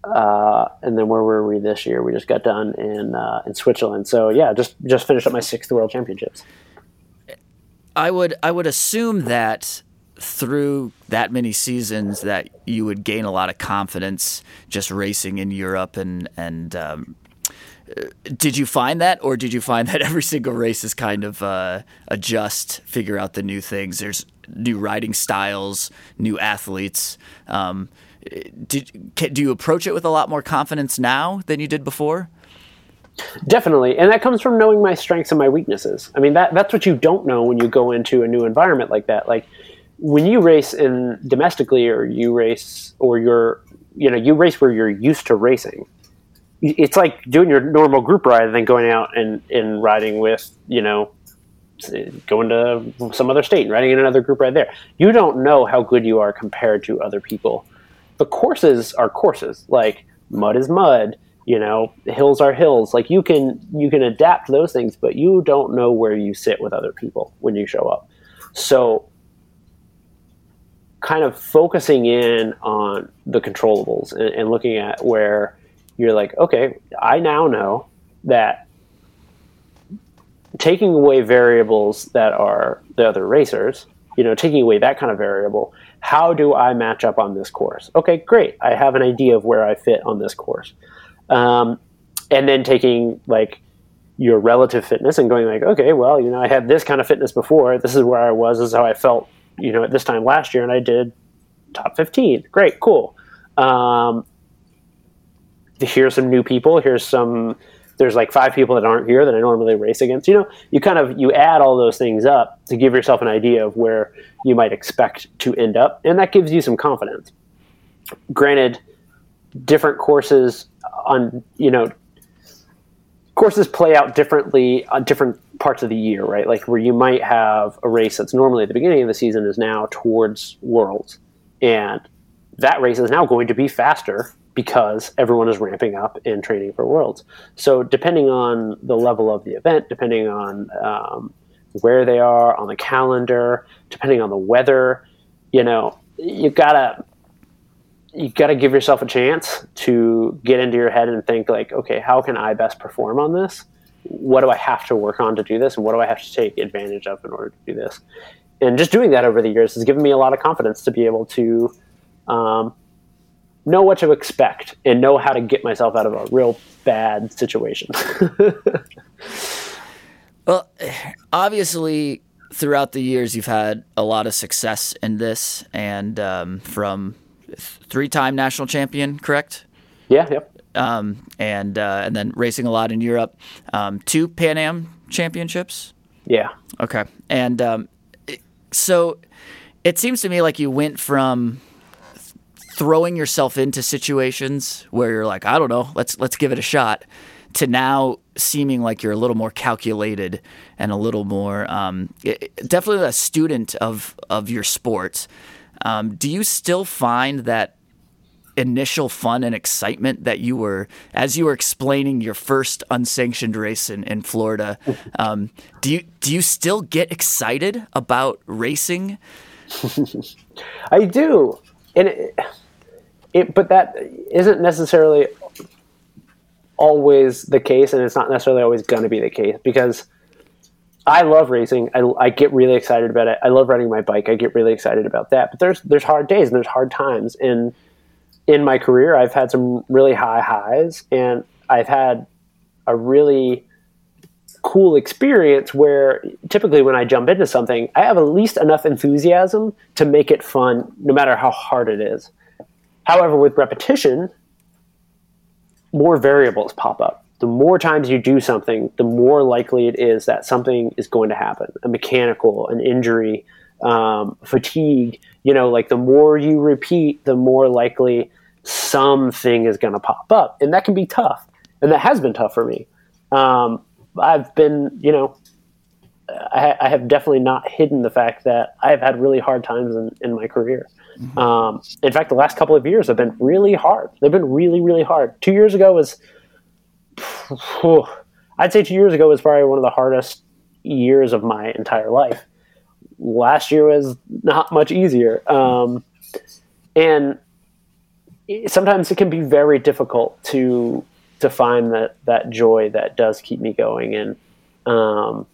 [SPEAKER 1] Uh, and then where were we this year? We just got done in uh, in Switzerland. So yeah, just just finished up my sixth world championships.
[SPEAKER 2] I would I would assume that through that many seasons that you would gain a lot of confidence just racing in Europe and and um, did you find that or did you find [LAUGHS] that every single race is kind of uh, adjust figure out the new things there's new riding styles new athletes um, did can, do you approach it with a lot more confidence now than you did before
[SPEAKER 1] Definitely, and that comes from knowing my strengths and my weaknesses. I mean, that that's what you don't know when you go into a new environment like that. Like when you race in domestically, or you race, or you're, you know, you race where you're used to racing. It's like doing your normal group ride and then going out and, and riding with, you know, going to some other state and riding in another group ride there. You don't know how good you are compared to other people. The courses are courses. Like mud is mud you know hills are hills like you can you can adapt those things but you don't know where you sit with other people when you show up so kind of focusing in on the controllables and, and looking at where you're like okay i now know that taking away variables that are the other racers you know taking away that kind of variable how do i match up on this course? Okay great. I have an idea of where i fit on this course. Um, and then taking like your relative fitness and going like okay well you know i had this kind of fitness before. This is where i was. This is how i felt you know at this time last year and i did top 15 great cool. Um, here's some new people. Here's some there's like five people that aren't here that i normally race against. You know you kind of you add all those things up to give yourself an idea of where you might expect to end up and that gives you some confidence. Granted different courses on you know courses play out differently on different parts of the year, right? Like where you might have a race that's normally at the beginning of the season is now towards Worlds, and that race is now going to be faster because everyone is ramping up and training for Worlds. So depending on the level of the event, depending on um, where they are on the calendar, depending on the weather, you know, you gotta you got to give yourself a chance to get into your head and think like okay how can i best perform on this what do i have to work on to do this and what do i have to take advantage of in order to do this and just doing that over the years has given me a lot of confidence to be able to um, know what to expect and know how to get myself out of a real bad situation [LAUGHS]
[SPEAKER 2] well obviously throughout the years you've had a lot of success in this and um, from three-time national champion, correct?
[SPEAKER 1] Yeah, yep.
[SPEAKER 2] Um, and uh, and then racing a lot in Europe. Um, two Pan Am championships.
[SPEAKER 1] Yeah.
[SPEAKER 2] Okay. And um, so it seems to me like you went from throwing yourself into situations where you're like, I don't know, let's let's give it a shot, to now seeming like you're a little more calculated and a little more um, definitely a student of of your sport. Um, do you still find that initial fun and excitement that you were, as you were explaining your first unsanctioned race in, in Florida, um, do you do you still get excited about racing? [LAUGHS]
[SPEAKER 1] I do, and it, it, but that isn't necessarily always the case, and it's not necessarily always going to be the case because I love racing. I, I, get really excited about it. I love riding my bike. I get really excited about that. But there's there's hard days and there's hard times. And in my career, I've had some really high highs, and I've had a really cool experience where typically when I jump into something, I have at least enough enthusiasm to make it fun, no matter how hard it is. However, with repetition, more variables pop up the more times you do something, the more likely it is that something is going to happen a mechanical, an injury, um, fatigue. You know, like the more you repeat, the more likely something is going to pop up, and that can be tough, and that has been tough for me. Um, I've been, you know, I, I, have definitely not hidden the fact that I've had really hard times in, in my career. Mm-hmm. Um, in fact, the last couple of years have been really hard. They've been really, really hard. Two years ago was, I'd say two years ago was probably one of the hardest years of my entire life. Last year was not much easier. Um, and sometimes it can be very difficult to to find that that joy that does keep me going. And um,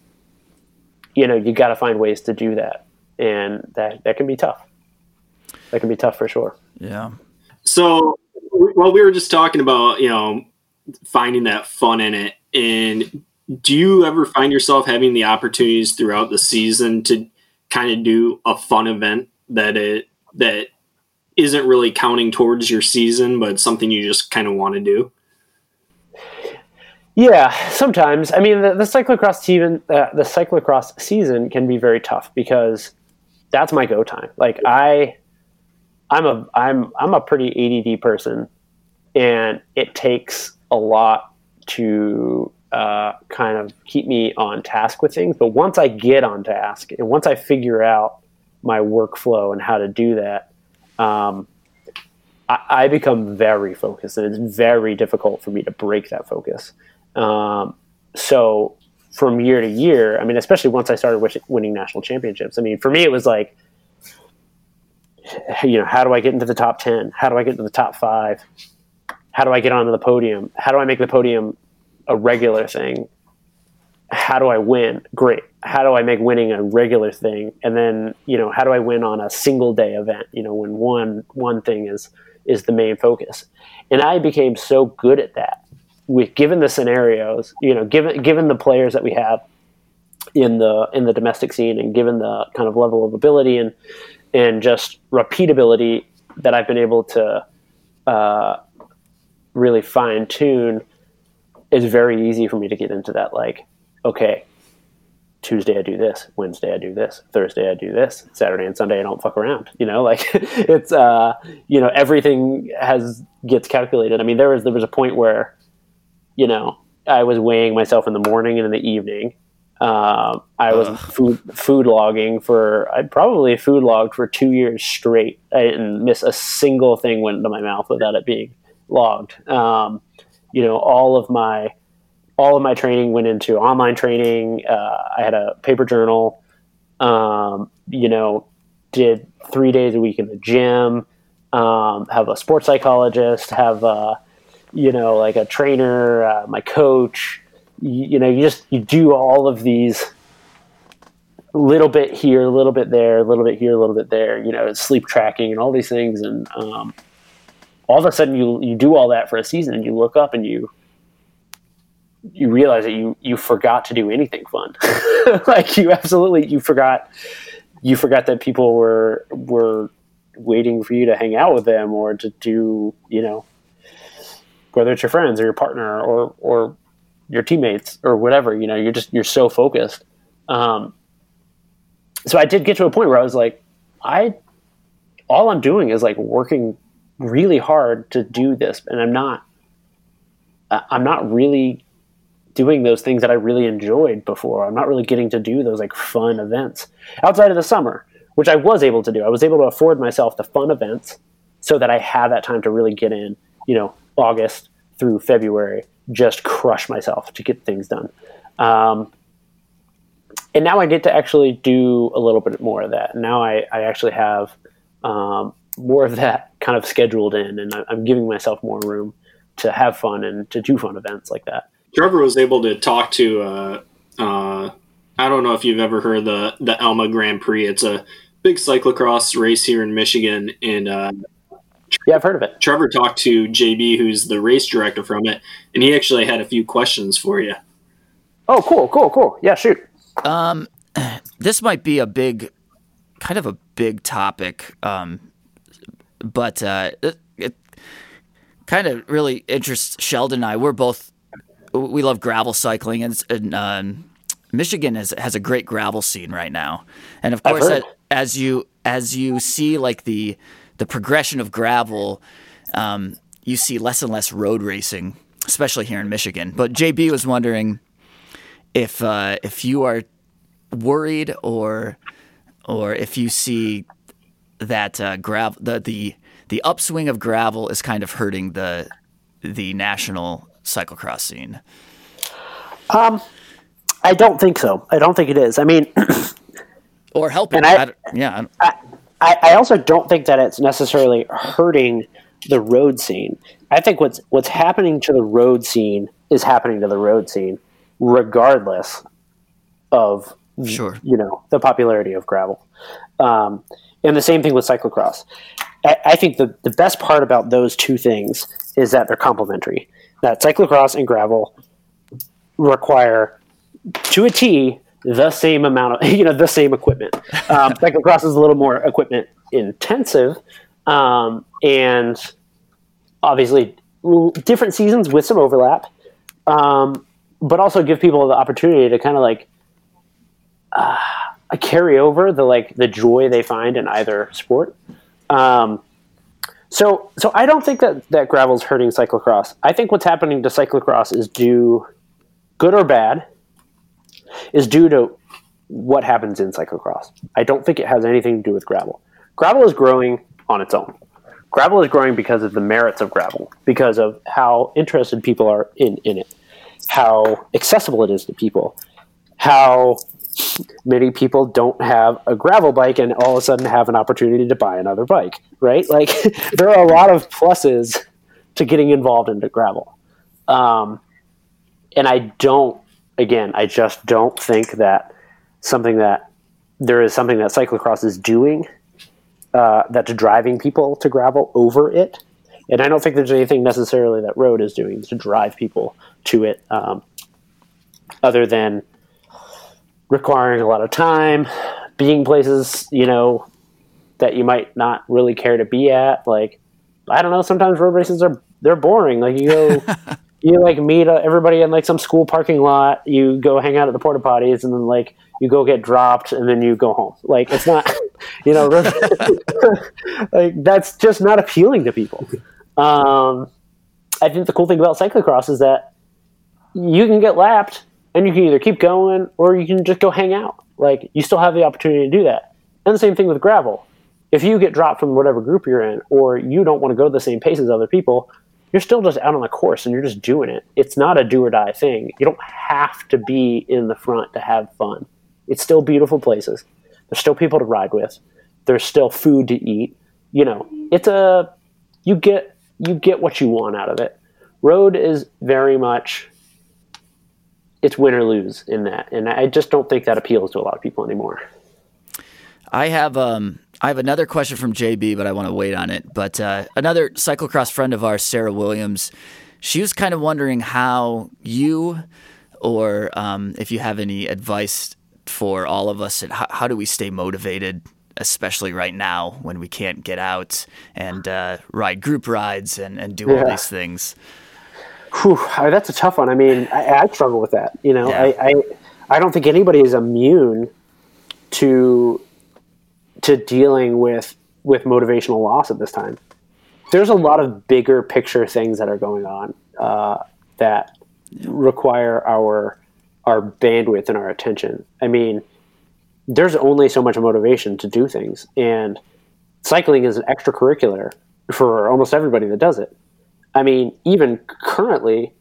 [SPEAKER 1] you know you got to find ways to do that. And that that can be tough. That can be tough for sure.
[SPEAKER 2] Yeah.
[SPEAKER 4] So well we were just talking about you know finding that fun in it. And do you ever find yourself having the opportunities throughout the season to kind of do a fun event that it that isn't really counting towards your season but something you just kind of want to do
[SPEAKER 1] yeah, sometimes. I mean, the, the cyclocross season, uh, the cyclocross season can be very tough because that's my go time. Like I, I'm a I'm I'm a pretty ADD person, and it takes a lot to uh, kind of keep me on task with things. But once I get on task, and once I figure out my workflow and how to do that, um, I, I become very focused, and it's very difficult for me to break that focus. Um, so from year to year, I mean, especially once I started winning national championships, I mean, for me, it was like, you know, how do I get into the top 10? How do I get into the top five? How do I get onto the podium? How do I make the podium a regular thing? How do I win? Great. How do I make winning a regular thing? And then, you know, how do I win on a single day event? You know, when one one thing is is the main focus. And I became so good at that with given the scenarios, you know, given given the players that we have in the in the domestic scene, and given the kind of level of ability and and just repeatability that I've been able to uh, really fine tune, it's very easy for me to get into that. Like, okay, Tuesday I do this, Wednesday I do this, Thursday I do this, Saturday and Sunday I don't fuck around. You know, [LAUGHS] like it's uh, you know everything has gets calculated. I mean, there was there was a point where you know, I was weighing myself in the morning and in the evening. Um, I was food food logging for I probably food logged for two years straight. I didn't miss a single thing went into my mouth without it being logged. Um, you know, all of my all of my training went into online training. Uh, I had a paper journal. Um, you know, did three days a week in the gym. Um, have a sports psychologist. Have a you know, like a trainer, uh, my coach. You, you, know, you just you do all of these little bit here, a little bit there, a little bit here, a little bit there. You know, sleep tracking and all these things, and um, all of a sudden you you do all that for a season, and you look up and you you realize that you you forgot to do anything fun. [LAUGHS] like you absolutely you forgot you forgot that people were were waiting for you to hang out with them or to do you know whether it's your friends or your partner or or your teammates or whatever. You know, you're just you're so focused. Um, so I did get to a point where I was like, I all I'm doing is like working really hard to do this, and I'm not I'm not really doing those things that I really enjoyed before. I'm not really getting to do those like fun events outside of the summer, which I was able to do. I was able to afford myself the fun events so that I had that time to really get in, you know, August through February, just crush myself to get things done. Um, and now I get to actually do a little bit more of that. Now I, I actually have um, more of that kind of scheduled in, and I'm giving myself more room to have fun and to do fun events like that.
[SPEAKER 4] Trevor was able to talk to. Uh, uh, I don't know if you've ever heard the the Elma Grand Prix. It's a big cyclocross race here in Michigan, and uh,
[SPEAKER 1] yeah, I've heard of it.
[SPEAKER 4] Trevor talked to JB, who's the race director from it, and he actually had a few questions for you.
[SPEAKER 1] Oh, cool, cool, cool. Yeah, shoot.
[SPEAKER 2] Um, [CLEARS THROAT] this might be a big, kind of a big topic, um, but uh, it, it kind of really interests Sheldon and I. We're both we love gravel cycling, and, and um, Michigan has has a great gravel scene right now, and of course, as you as you see like the the progression of gravel, um, you see less and less road racing, especially here in Michigan. But JB was wondering if uh, if you are worried or or if you see that uh, gravel the the the upswing of gravel is kind of hurting the the national cyclocross scene.
[SPEAKER 1] Um, I don't think so. I don't think it is. I mean, [CLEARS THROAT]
[SPEAKER 2] or helping.
[SPEAKER 1] I-
[SPEAKER 2] I yeah,
[SPEAKER 1] I, I also don't think that it's necessarily hurting the road scene. I think what's what's happening to the road scene is happening to the road scene, regardless of
[SPEAKER 2] Sure.
[SPEAKER 1] you know the popularity of gravel. Um, and the same thing with cyclocross. I, I think the, the best part about those two things is that they're complementary. That cyclocross and gravel require to a T the same amount of [LAUGHS] you know the same equipment. Um, [LAUGHS] cyclocross is a little more equipment intensive, um, and obviously different seasons with some overlap, um, but also give people the opportunity to kind of like uh, carry over the like the joy they find in either sport. Um, so, so I don't think that that gravel's hurting cyclocross. I think what's happening to cyclocross is due, good or bad, is due to what happens in cyclocross. I don't think it has anything to do with gravel. Gravel is growing on its own. Gravel is growing because of the merits of gravel, because of how interested people are in, in it, how accessible it is to people, how many people don't have a gravel bike and all of a sudden have an opportunity to buy another bike, right? Like [LAUGHS] there are a lot of pluses to getting involved into gravel. Um, and I don't, again, I just don't think that something that there is something that cyclocross is doing uh, that's driving people to gravel over it. And I don't think there's anything necessarily that road is doing to drive people to it, um, other than requiring a lot of time, being places you know that you might not really care to be at. Like I don't know, sometimes road races are they're boring. Like you go. [LAUGHS] You like meet uh, everybody in like some school parking lot. You go hang out at the porta potties, and then like you go get dropped, and then you go home. Like it's not, [LAUGHS] you know, [LAUGHS] like that's just not appealing to people. Um, I think the cool thing about cyclocross is that you can get lapped and you can either keep going or you can just go hang out. Like you still have the opportunity to do that. And the same thing with gravel. If you get dropped from whatever group you're in or you don't want to go the same pace as other people, you're still just out on the course and you're just doing it. It's not a do or die thing. You don't have to be in the front to have fun. It's still beautiful places. There's still people to ride with. There's still food to eat. You know, it's a you get you get what you want out of it. Road is very much it's win or lose in that, and I just don't think that appeals to a lot of people anymore.
[SPEAKER 2] I have um I have another question from JB, but I want to wait on it. But uh, another cyclocross friend of ours, Sarah Williams, she was kind of wondering how you, or um, if you have any advice for all of us, and how, how do we stay motivated, especially right now when we can't get out and uh, ride group rides and, and do all
[SPEAKER 1] Yeah.
[SPEAKER 2] these things.
[SPEAKER 1] Whew, that's a tough one. I mean, I, I struggle with that. You know,
[SPEAKER 2] Yeah.
[SPEAKER 1] I, I I don't think anybody is immune to to dealing with with motivational loss at this time. There's a lot of bigger picture things that are going on uh, that require our our bandwidth and our attention. I mean, there's only so much motivation to do things, and cycling is an extracurricular for almost everybody that does it. I mean, even currently,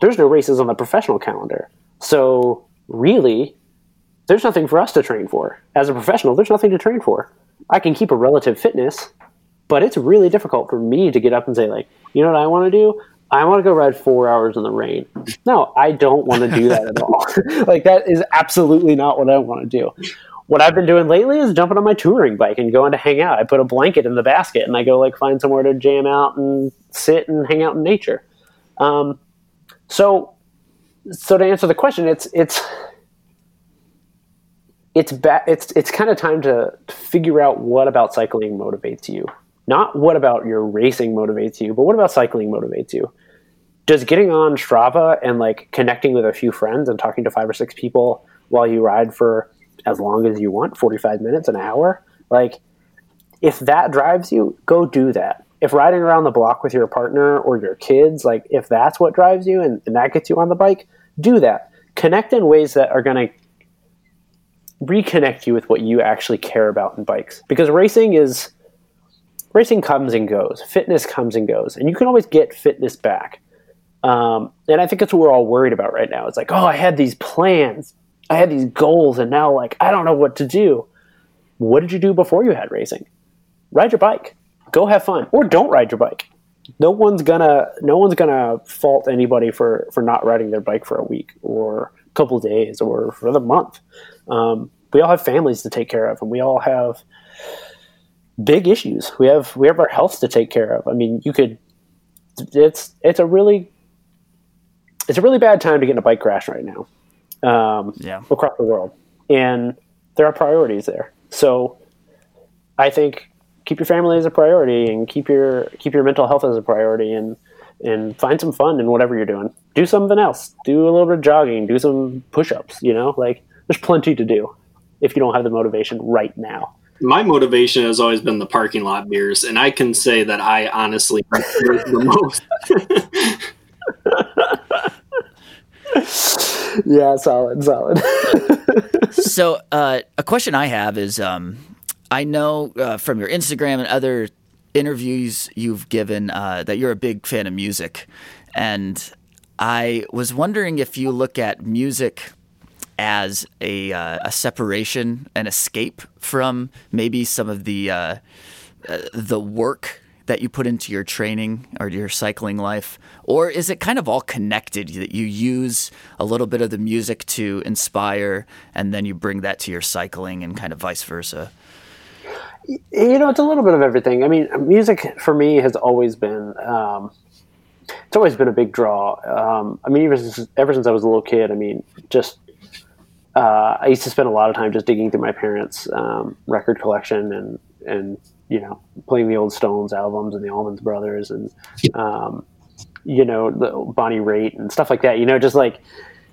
[SPEAKER 1] there's no races on the professional calendar. So really, there's nothing for us to train for. As a professional, there's nothing to train for. I can keep a relative fitness, but it's really difficult for me to get up and say, like, you know what I want to do? I want to go ride four hours in the rain. No, I don't want to do that at all. [LAUGHS] like that is absolutely not what I want to do. What I've been doing lately is jumping on my touring bike and going to hang out. I put a blanket in the basket and I go like find somewhere to jam out and sit and hang out in nature. Um, so, so to answer the question, it's it's it's ba- it's it's kind of time to figure out what about cycling motivates you. Not what about your racing motivates you, but what about cycling motivates you. Does getting on Strava and like connecting with a few friends and talking to five or six people while you ride for as long as you want 45 minutes, an hour. Like, if that drives you, go do that. If riding around the block with your partner or your kids, like, if that's what drives you and, and that gets you on the bike, do that. Connect in ways that are going to reconnect you with what you actually care about in bikes. Because racing is racing comes and goes, fitness comes and goes, and you can always get fitness back. Um, and I think that's what we're all worried about right now. It's like, oh, I had these plans, I had these goals, and now like I don't know what to do. What did you do before you had racing? Ride your bike, go have fun, or don't ride your bike. No one's gonna no one's gonna fault anybody for for not riding their bike for a week or a couple days or for the month. Um, we all have families to take care of, and we all have big issues. We have we have our health to take care of. I mean, you could. It's it's a really it's a really bad time to get in a bike crash right now. Um,
[SPEAKER 2] Yeah.
[SPEAKER 1] across the world, and there are priorities there. So, I think keep your family as a priority, and keep your keep your mental health as a priority, and and find some fun in whatever you're doing. Do something else. Do a little bit of jogging. Do some push-ups. You know, like there's plenty to do if you don't have the motivation right now.
[SPEAKER 4] My motivation has always been the parking lot beers, and I can say that I honestly drink the most. [LAUGHS] [LAUGHS] [LAUGHS]
[SPEAKER 1] Yeah, solid, solid. [LAUGHS]
[SPEAKER 2] so uh, a question I have is um, I know uh, from your Instagram and other interviews you've given uh, that you're a big fan of music, and I was wondering if you look at music as a uh, a separation, an escape from maybe some of the uh, uh, the work that you put into your training or your cycling life? Or is it kind of all connected that you use a little bit of the music to inspire and then you bring that to your cycling and kind of vice versa?
[SPEAKER 1] you know, it's a little bit of everything. I mean, music for me has always been, um, it's always been a big draw. Um, I mean, ever since, ever since I was a little kid, I mean, just, uh, I used to spend a lot of time just digging through my parents' um, record collection and, and, you know, playing the old Stones albums and the Allman Brothers and, um, you know, the Bonnie Raitt and stuff like that. You know, just like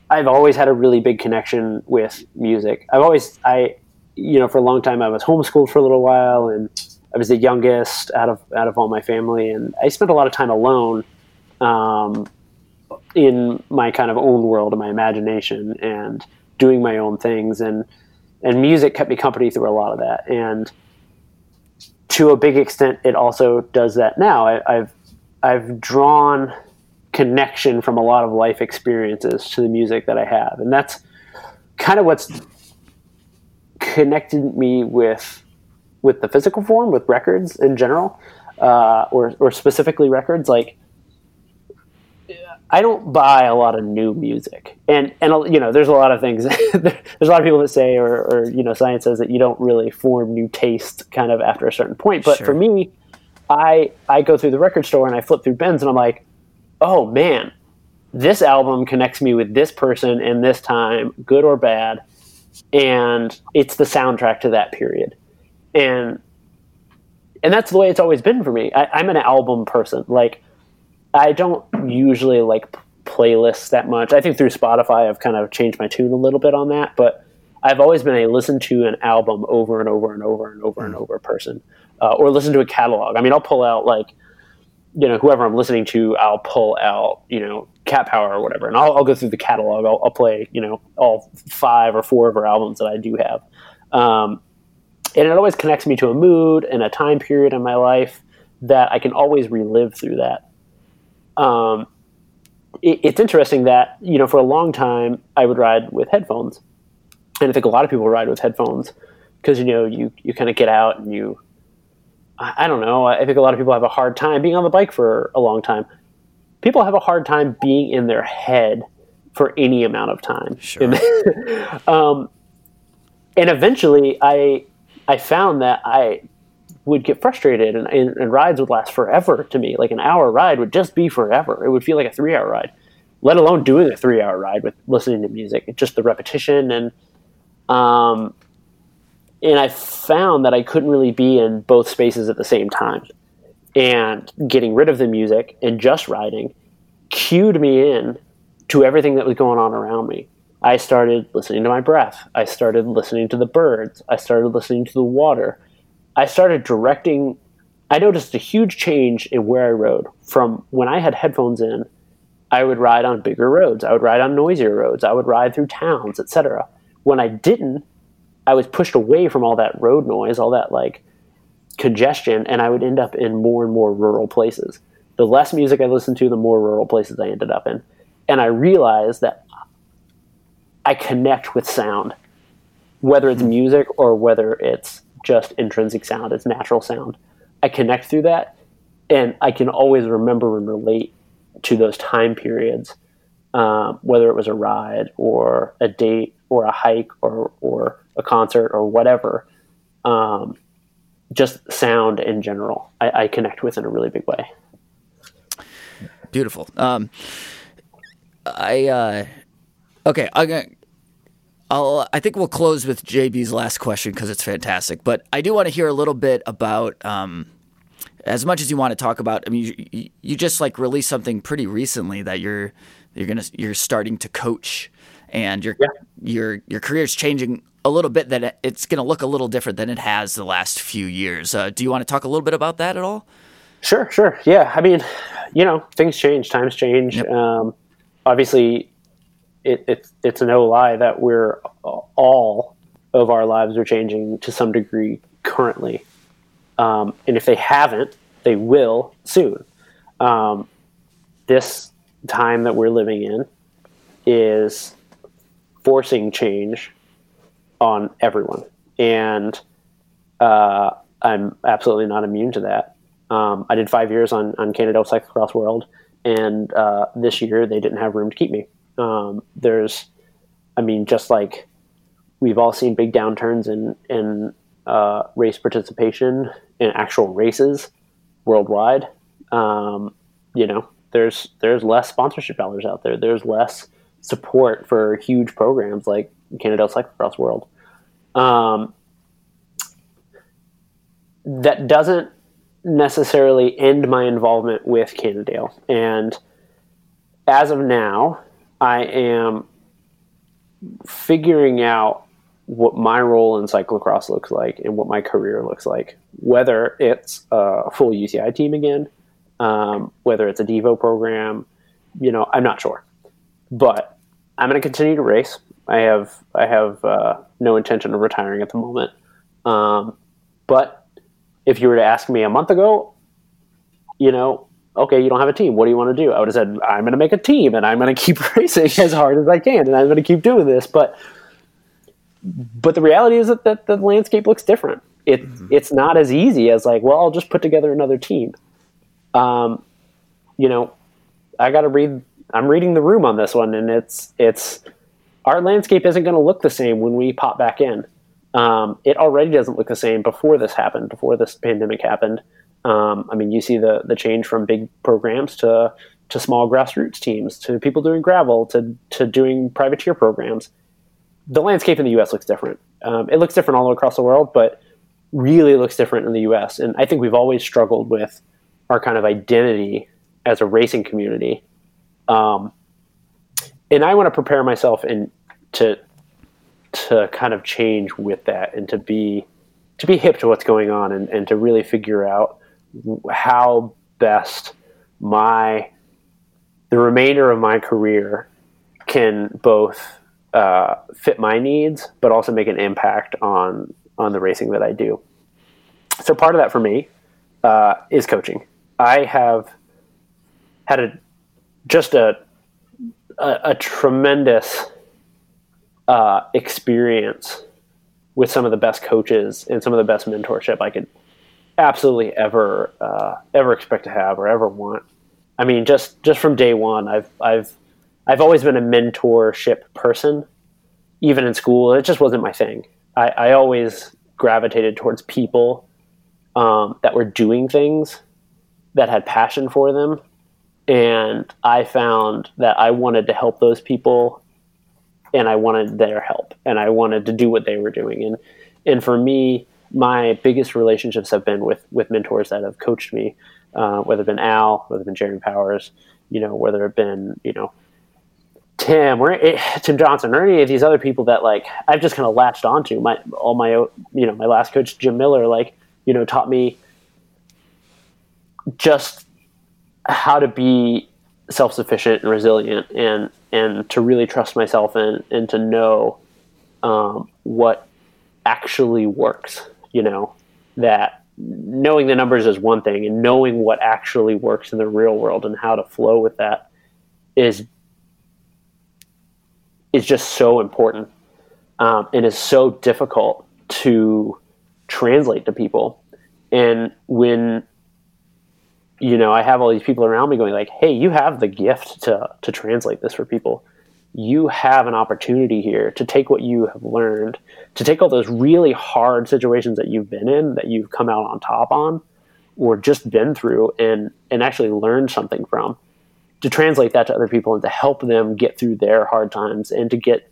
[SPEAKER 1] I've always had a really big connection with music. I've always, I, you know, for a long time I was homeschooled for a little while and I was the youngest out of, out of all my family. And I spent a lot of time alone, um, in my kind of own world, and my imagination and doing my own things. And, and music kept me company through a lot of that. And, to a big extent, it also does that now. I, I've I've drawn connection from a lot of life experiences to the music that I have, and that's kind of what's connected me with with the physical form, with records in general, uh, or or specifically records. Like I don't buy a lot of new music, and and you know, there's a lot of things. [LAUGHS] there's a lot of people that say, or, or you know, science says that you don't really form new taste kind of after a certain point. But
[SPEAKER 2] Sure.
[SPEAKER 1] for me, I I go through the record store and I flip through bins, and I'm like, oh man, this album connects me with this person in this time, good or bad, and it's the soundtrack to that period, and and that's the way it's always been for me. I, I'm an album person, like. I don't usually like p- playlists that much. I think through Spotify, I've kind of changed my tune a little bit on that, but I've always been a listen to an album over and over and over and over and over person, uh, or listen to a catalog. I mean, I'll pull out like, you know, whoever I'm listening to, I'll pull out, you know, Cat Power or whatever, and I'll, I'll go through the catalog. I'll, I'll play, you know, all five or four of her albums that I do have. Um, and it always connects me to a mood and a time period in my life that I can always relive through that um, it, it's interesting that you know for a long time I would ride with headphones, and I think a lot of people ride with headphones because you know you you kind of get out and you I, I don't know I think a lot of people have a hard time being on the bike for a long time. People have a hard time being in their head for any amount of time.
[SPEAKER 2] Sure. [LAUGHS]
[SPEAKER 1] um, and eventually, I I found that I would get frustrated and, and, and rides would last forever to me. Like an hour ride would just be forever. It would feel like a three hour ride, let alone doing a three hour ride with listening to music. It's just the repetition and um, and I found that I couldn't really be in both spaces at the same time. And getting rid of the music and just riding cued me in to everything that was going on around me. I started listening to my breath. I started listening to the birds. I started listening to the water. I started directing. I noticed a huge change in where I rode from when I had headphones in. I would ride on bigger roads. I would ride on noisier roads. I would ride through towns, etc. When I didn't, I was pushed away from all that road noise, all that like congestion, and I would end up in more and more rural places. The less music I listened to, the more rural places I ended up in. And I realized that I connect with sound, whether it's hmm. music or whether it's just intrinsic sound, it's natural sound. I connect through that, and I can always remember and relate to those time periods, um, whether it was a ride or a date or a hike or or a concert or whatever. Um, just sound in general, I, I, connect with in a really big way.
[SPEAKER 2] Beautiful. Um, I uh, okay. Gonna I'll, I think we'll close with JB's last question because it's fantastic. But I do want to hear a little bit about, um, as much as you want to talk about. I mean, you, you just like released something pretty recently that you're you're gonna you're starting to coach, and your yeah. your your career's changing a little bit. That it's gonna look a little different than it has the last few years. Uh, do you want to talk a little bit about that at all?
[SPEAKER 1] Sure, sure. Yeah, I mean, you know, things change, times change. Yep. Um, obviously, it, it's it's no lie that we're all of our lives are changing to some degree currently, um, and if they haven't, they will soon. Um, this time that we're living in is forcing change on everyone, and uh, I'm absolutely not immune to that. Um, I did five years on on Cannondale Cyclocross World, and uh, this year they didn't have room to keep me. Um, there's, I mean, just like we've all seen big downturns in in uh, race participation in actual races worldwide. Um, you know, there's there's less sponsorship dollars out there. There's less support for huge programs like Cannondale Cyclocross World. Um, that doesn't necessarily end my involvement with Cannondale. And as of now, I am figuring out what my role in cyclocross looks like and what my career looks like. Whether it's a full UCI team again, um, whether it's a Devo program, you know, I'm not sure. But I'm going to continue to race. I have I have uh, no intention of retiring at the moment. Um, but if you were to ask me a month ago, you know, okay, you don't have a team. What do you want to do? I would have said, I'm going to make a team and I'm going to keep [LAUGHS] racing as hard as I can and I'm going to keep doing this. But but the reality is that, that the landscape looks different. It mm-hmm. it's not as easy as like, well, I'll just put together another team. Um, you know, I got to read. I'm reading the room on this one, and it's it's our landscape isn't going to look the same when we pop back in. Um, it already doesn't look the same before this happened, before this pandemic happened. Um, I mean, you see the the change from big programs to to small grassroots teams, to people doing gravel, to to doing privateer programs. The landscape in the U.S. looks different. Um, it looks different all across the world, but really looks different in the U.S. And I think we've always struggled with our kind of identity as a racing community. Um, and I want to prepare myself and to to kind of change with that and to be to be hip to what's going on and, and to really figure out how best my the remainder of my career can both uh, fit my needs, but also make an impact on on the racing that I do. So part of that for me uh, is coaching. I have had a just a a, a tremendous uh, experience with some of the best coaches and some of the best mentorship I could absolutely ever uh, ever expect to have or ever want. I mean, just just from day one, I've I've I've always been a mentorship person. Even in school, it just wasn't my thing. I, I always gravitated towards people um, that were doing things that had passion for them, and I found that I wanted to help those people, and I wanted their help, and I wanted to do what they were doing, and and for me, my biggest relationships have been with with mentors that have coached me, uh, whether it been Al, whether it been Jeremy Powers, you know, whether it been you know Tim or eh, Tim Johnson or any of these other people that like I've just kind of latched onto. My all my you know my last coach Jim Miller like you know taught me just how to be self sufficient and resilient and and to really trust myself and and to know um, what actually works. You know that knowing the numbers is one thing, and knowing what actually works in the real world and how to flow with that is is just so important um, and is so difficult to translate to people. And when you know I have all these people around me going like, "Hey, you have the gift to to translate this for people." You have an opportunity here to take what you have learned, to take all those really hard situations that you've been in, that you've come out on top on, or just been through, and and actually learn something from, to translate that to other people and to help them get through their hard times and to get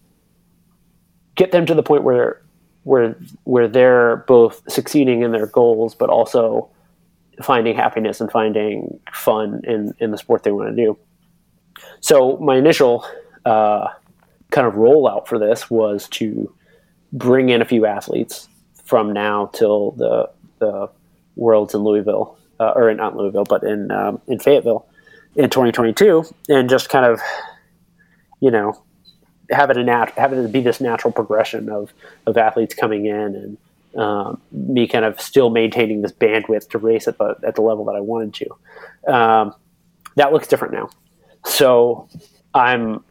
[SPEAKER 1] get them to the point where where where they're both succeeding in their goals, but also finding happiness and finding fun in in the sport they want to do. So my initial uh, kind of rollout for this was to bring in a few athletes from now till the the Worlds in Louisville, uh, or not Louisville, but in um, in Fayetteville in 2022, and just kind of, you know, have it a nat- have it be this natural progression of of athletes coming in and um, me kind of still maintaining this bandwidth to race at the at the level that I wanted to. Um, that looks different now. So I'm,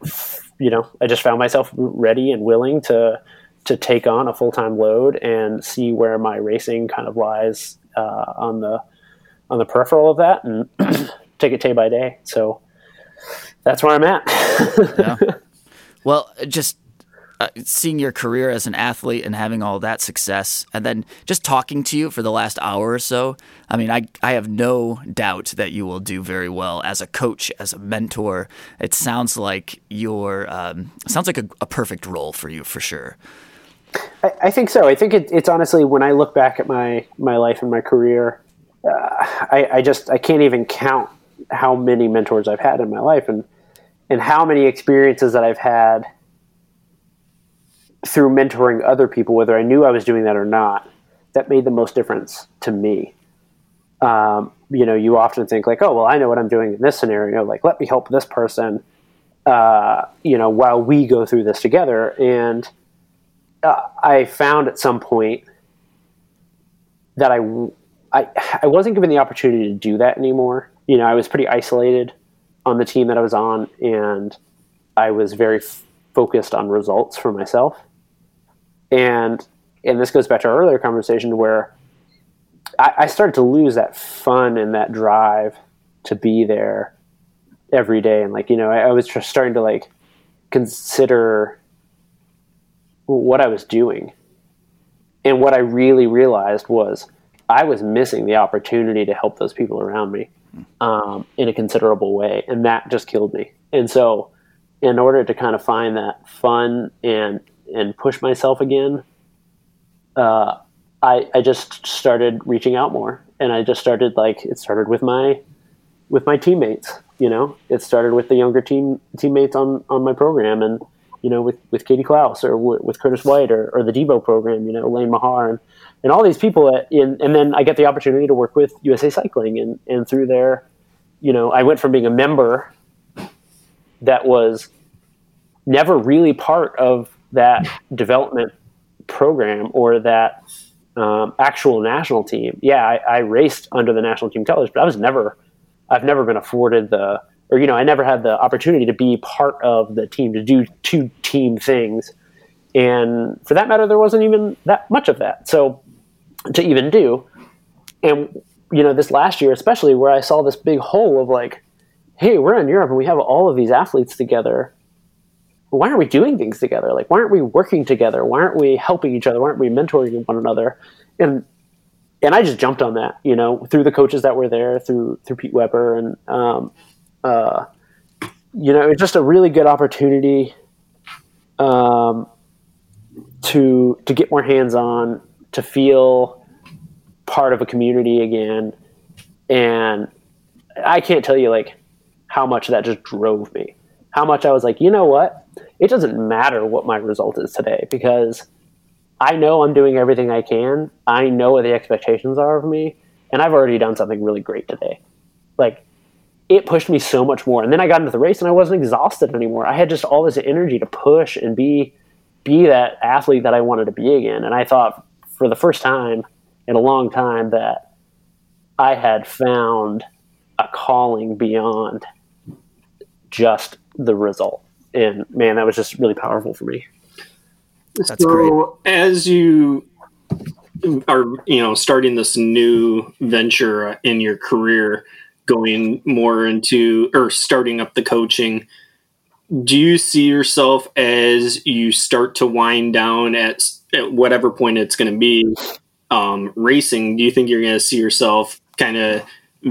[SPEAKER 1] you know, I just found myself ready and willing to to take on a full time load and see where my racing kind of lies uh, on the on the peripheral of that and [CLEARS THROAT] take it day by day. So that's where I'm at. [LAUGHS] yeah.
[SPEAKER 2] Well, just uh, seeing your career as an athlete and having all that success, and then just talking to you for the last hour or so, I mean, I, I have no doubt that you will do very well as a coach, as a mentor. It sounds like your um, sounds like a, a, perfect role for you for sure.
[SPEAKER 1] I, I think so. I think it, it's honestly when I look back at my my life and my career, uh, I, I just I can't even count how many mentors I've had in my life and and how many experiences that I've had through mentoring other people, whether I knew I was doing that or not, that made the most difference to me. Um, you know, you often think like, oh, well, I know what I'm doing in this scenario. Like, let me help this person. Uh, you know, while we go through this together. And uh, I found at some point that I, I, I wasn't given the opportunity to do that anymore. You know, I was pretty isolated on the team that I was on, and I was very focused on results for myself. And and this goes back to our earlier conversation where I, I started to lose that fun and that drive to be there every day. And like you know I, I was just starting to like consider what I was doing. And what I really realized was I was missing the opportunity to help those people around me um, in a considerable way, and that just killed me. And so, in order to kind of find that fun and and push myself again, uh, I I just started reaching out more, and I just started like it started with my with my teammates. You know, it started with the younger team teammates on on my program, and you know, with with Katie Clouse or w- with Curtis White or, or the Devo program. You know, Lane Maher and and all these people. At, in, and then I get the opportunity to work with USA Cycling, and and through there, you know, I went from being a member that was never really part of that development program or that um, actual national team. Yeah, I, I, raced under the national team colors, but I was never, I've never been afforded the, or you know, I never had the opportunity to be part of the team to do two team things, and for that matter, there wasn't even that much of that. So to even do, and you know, this last year especially, where I saw this big hole of like, hey, we're in Europe and we have all of these athletes together why aren't we doing things together? Like, why aren't we working together? Why aren't we helping each other? Why aren't we mentoring one another? And and I just jumped on that, you know, through the coaches that were there, through through Pete Webber, and um, uh, you know, it's just a really good opportunity um, to to get more hands on, to feel part of a community again, and I can't tell you like how much that just drove me how much I was like, you know what? It doesn't matter what my result is today because I know I'm doing everything I can. I know what the expectations are of me, and I've already done something really great today. Like it pushed me so much more. And then I got into the race and I wasn't exhausted anymore. I had just all this energy to push and be be that athlete that I wanted to be again. And I thought for the first time in a long time that I had found a calling beyond just the result. And man, that was just really powerful for me.
[SPEAKER 2] That's
[SPEAKER 3] so great. as you are, you know, starting this new venture in your career, going more into or starting up the coaching, do you see yourself as you start to wind down at, at whatever point it's going to be um, racing? Do you think you're going to see yourself kind of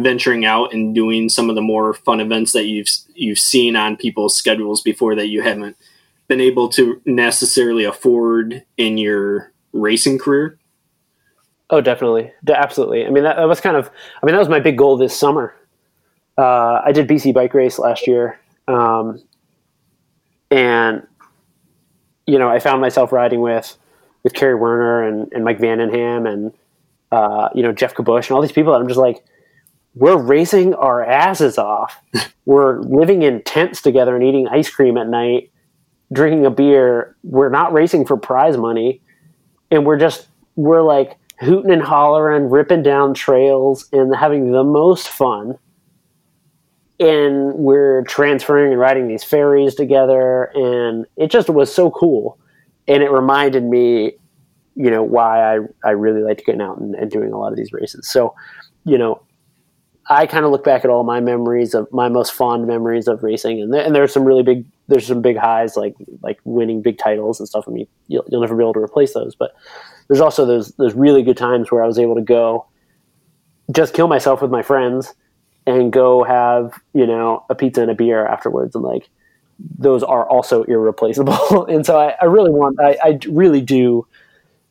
[SPEAKER 3] venturing out and doing some of the more fun events that you've you've seen on people's schedules before that you haven't been able to necessarily afford in your racing career?
[SPEAKER 1] Oh, definitely, absolutely. I mean, that, that was kind of, I mean, that was my big goal this summer. Uh, I did BC Bike Race last year, um, and you know, I found myself riding with with Kerry Werner and, and Mike Vandenham and uh, you know Jeff Kabush and all these people that I'm just like, we're racing our asses off. [LAUGHS] we're living in tents together and eating ice cream at night, drinking a beer. We're not racing for prize money, and we're just we're like hooting and hollering, ripping down trails, and having the most fun. And we're transferring and riding these ferries together. And it just was so cool. And it reminded me you know why i, I really like getting out and, and doing a lot of these races. So you know i kind of look back at all my memories of my most fond memories of racing and, there, and there's some really big there's some big highs like like winning big titles and stuff. I mean you'll, you'll never be able to replace those but there's also those those really good times where i was able to go just kill myself with my friends and go have you know a pizza and a beer afterwards and like those are also irreplaceable. [LAUGHS] And so I, I really want I, I, really do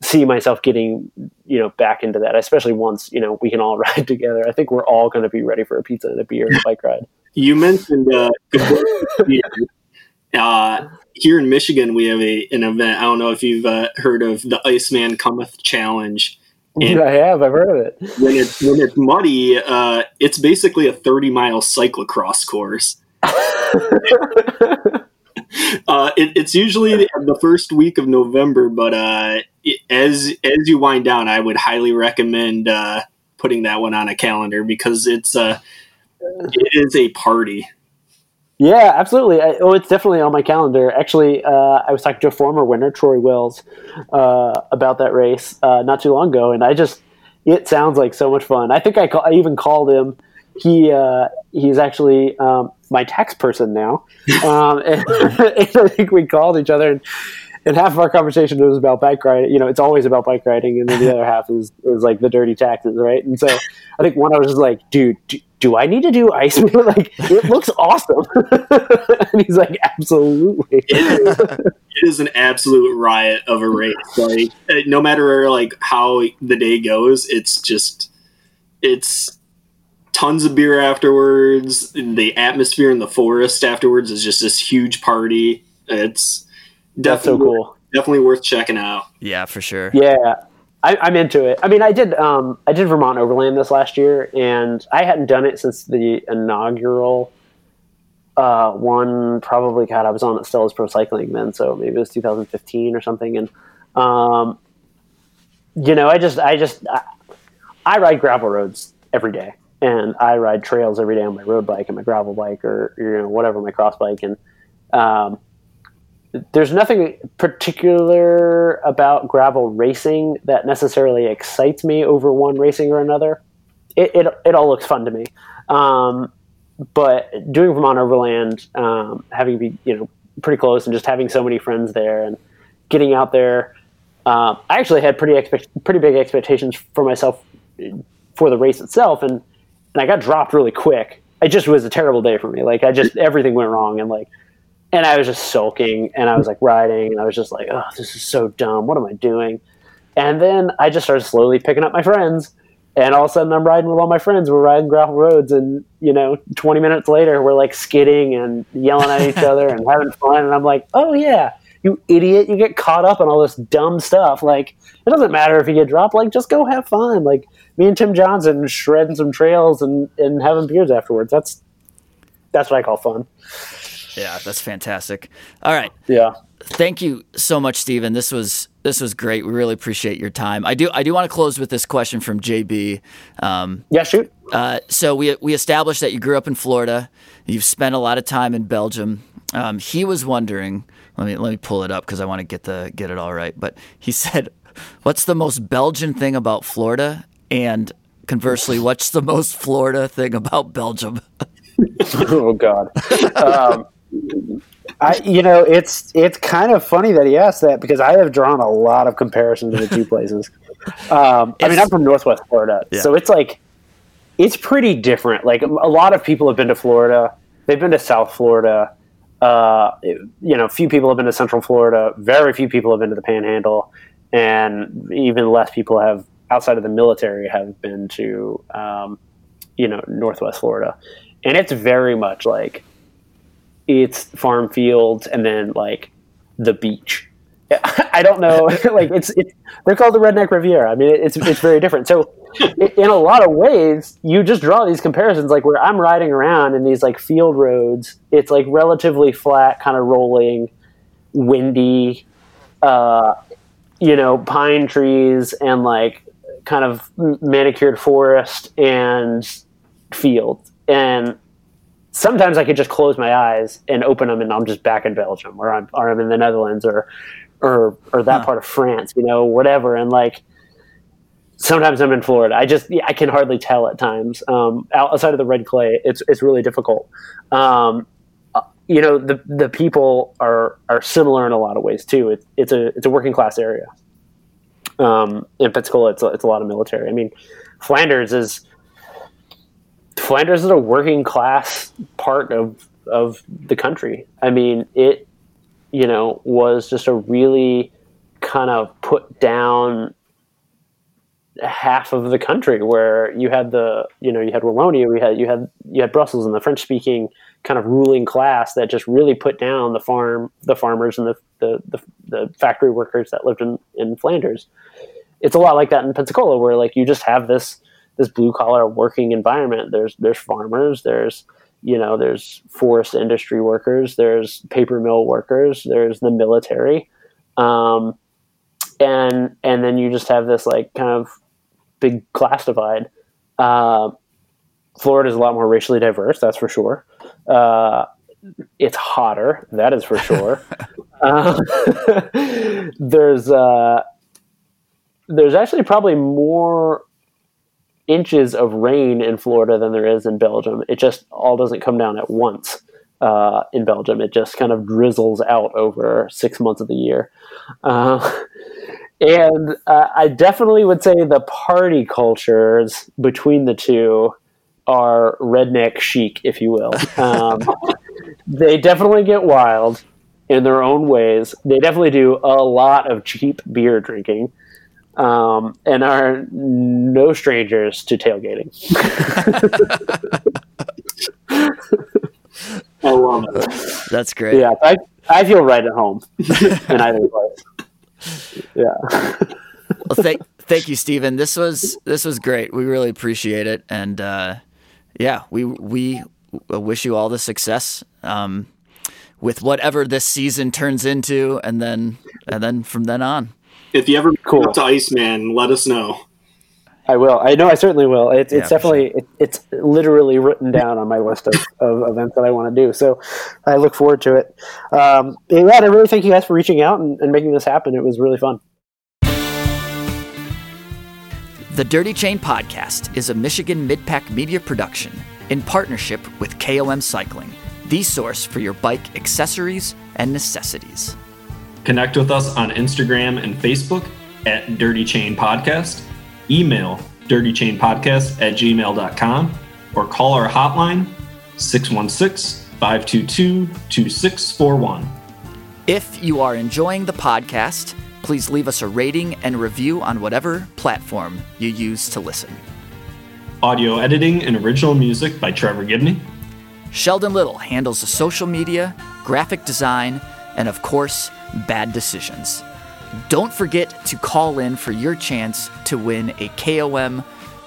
[SPEAKER 1] see myself getting you know back into that especially once you know we can all [LAUGHS] ride together i think we're all going to be ready for a pizza and a beer and a bike ride
[SPEAKER 3] you mentioned uh, [LAUGHS] uh, here in michigan we have a, an event i don't know if you've uh, heard of the iceman cometh challenge
[SPEAKER 1] and I have. I've heard of it.
[SPEAKER 3] When it's when it's muddy, uh, it's basically a thirty mile cyclocross course. [LAUGHS] [LAUGHS] uh, it, it's usually the first week of November, but uh, as as you wind down, I would highly recommend uh, putting that one on a calendar because it's uh, it is a party.
[SPEAKER 1] Yeah, absolutely. I, oh, it's definitely on my calendar. Actually, uh, I was talking to a former winner, Troy Wells, uh, about that race uh, not too long ago, and I just it sounds like so much fun. I think I, I even called him. He uh, he's actually um, my tax person now, um, and, [LAUGHS] and, I think we called each other. And, and half of our conversation was about bike riding. You know, it's always about bike riding, and then the other half is is like the dirty taxes, right? And so I think one I was just like, dude, do, do I need to do ice? [LAUGHS] like, it looks awesome. [LAUGHS] and he's like, absolutely.
[SPEAKER 3] It is, it is an absolute riot of a race. Like, no matter like how the day goes, it's just it's tons of beer afterwards. The atmosphere in the forest afterwards is just this huge party. It's
[SPEAKER 1] that's so cool.
[SPEAKER 3] Definitely worth checking out.
[SPEAKER 2] Yeah, for sure.
[SPEAKER 1] Yeah, I, am into it. I mean, I did um, I did Vermont Overland this last year, and I hadn't done it since the inaugural uh, one. Probably, God, I was on Astellas pro cycling then, so maybe it was 2015 or something. And um, you know, I just I just I, I ride gravel roads every day, and I ride trails every day on my road bike and my gravel bike or you know whatever my cross bike, and um, there's nothing particular about gravel racing that necessarily excites me over one racing or another. It, it, it all looks fun to me. Um, but doing Vermont Overland, um, having be you know pretty close and just having so many friends there and getting out there, um, I actually had pretty expect pretty big expectations for myself for the race itself, and and I got dropped really quick. It just was a terrible day for me. Like I just everything went wrong, and like and I was just sulking and I was like riding and I was just like, oh, this is so dumb. What am I doing? And then I just started slowly picking up my friends and all of a sudden I'm riding with all my friends. We're riding gravel roads, and you know, 20 minutes later, we're like skidding and yelling at each [LAUGHS] other and having fun. And I'm like, oh yeah, you idiot! You get caught up in all this dumb stuff. Like it doesn't matter if you get dropped. Like just go have fun. Like me and Tim Johnson shredding some trails and and having beers afterwards. That's that's what I call fun.
[SPEAKER 2] Yeah, that's fantastic. All right.
[SPEAKER 1] Yeah.
[SPEAKER 2] Thank you so much, Stephen. This was this was great. We really appreciate your time. I do I do want to close with this question from JB. Um,
[SPEAKER 1] yeah, shoot.
[SPEAKER 2] Uh, so we we established that you grew up in Florida. You've spent a lot of time in Belgium. Um, he was wondering. Let me let me pull it up because I want to get the get it all right. But he [LAUGHS] said, "What's the most Belgian thing about Florida?" And conversely, what's the most Florida thing about Belgium? [LAUGHS]
[SPEAKER 1] oh God. Um, I, you know, it's it's kind of funny that he asked that because I have drawn a lot of comparisons to the two places. Um, I mean, I'm from Northwest Florida, yeah. so it's like it's pretty different. Like a lot of people have been to Florida, they've been to South Florida. Uh, you know, few people have been to Central Florida. Very few people have been to the Panhandle, and even less people have outside of the military have been to um, you know Northwest Florida, and it's very much like it's farm fields and then like the beach. [LAUGHS] I don't know. [LAUGHS] like it's it's they're called the Redneck Riviera. I mean, it's it's very different. So in a lot of ways, you just draw these comparisons. Like where I'm riding around in these like field roads, it's like relatively flat, kind of rolling, windy, uh, you know, pine trees and like kind of manicured forest and field and sometimes I could just close my eyes and open them, and I'm just back in Belgium, or I'm or I'm in the Netherlands, or or or that huh. part of France, you know, whatever. And like sometimes I'm in Florida. I just I can hardly tell at times. Um, outside of the red clay, it's it's really difficult. Um, uh, you know, the the people are are similar in a lot of ways too. It's it's a it's a working class area. Um, in Pensacola, it's a, it's a lot of military. I mean, Flanders is Flanders is a working class part of of the country. I mean, it you know was just a really kind of put down half of the country where you had the you know you had Wallonia, we had you had you had Brussels and the French speaking kind of ruling class that just really put down the farm the farmers and the the, the, the factory workers that lived in, in Flanders. It's a lot like that in Pensacola where like you just have this this blue collar working environment. There's there's farmers, there's you know, there's forest industry workers, there's paper mill workers, there's the military, um, and and then you just have this like kind of big class divide. Uh, Florida is a lot more racially diverse, that's for sure. Uh, it's hotter, that is for sure. [LAUGHS] uh, [LAUGHS] there's uh, there's actually probably more inches of rain in Florida than there is in Belgium. It just all doesn't come down at once uh, in Belgium. It just kind of drizzles out over six months of the year. Uh, and uh, I definitely would say the party cultures between the two are redneck chic, if you will. Um, [LAUGHS] they definitely get wild in their own ways. They definitely do a lot of cheap beer drinking um, and are no strangers to tailgating. [LAUGHS] [LAUGHS]
[SPEAKER 4] I love it.
[SPEAKER 2] That's great.
[SPEAKER 1] Yeah, I, I feel right at home in either place. Yeah.
[SPEAKER 2] well, thank thank you, Stephen. This was this was great. We really appreciate it, and uh, yeah, we we wish you all the success um, with whatever this season turns into, and then and then from then on.
[SPEAKER 4] If you ever cool. up to Iceman, let us know.
[SPEAKER 1] I will. I know. I certainly will. It's, yeah, it's definitely sure. it, it's literally written down on my list of, of events that I want to do. So I look forward to it. Um, yeah, I really thank you guys for reaching out and, and making this happen. It was really fun.
[SPEAKER 2] The Dirty Chain Podcast is a Michigan Midpack media production in partnership with KOM Cycling, the source for your bike accessories and necessities.
[SPEAKER 3] Connect with us on Instagram and Facebook at Dirty Chain Podcast. Email dirtychainpodcast at gmail.com or call our hotline 616 522 2641.
[SPEAKER 2] If you are enjoying the podcast, please leave us a rating and review on whatever platform you use to listen.
[SPEAKER 3] Audio editing and original music by Trevor Gibney.
[SPEAKER 2] Sheldon Little handles the social media, graphic design, and of course, bad decisions. Don't forget to call in for your chance to win a KOM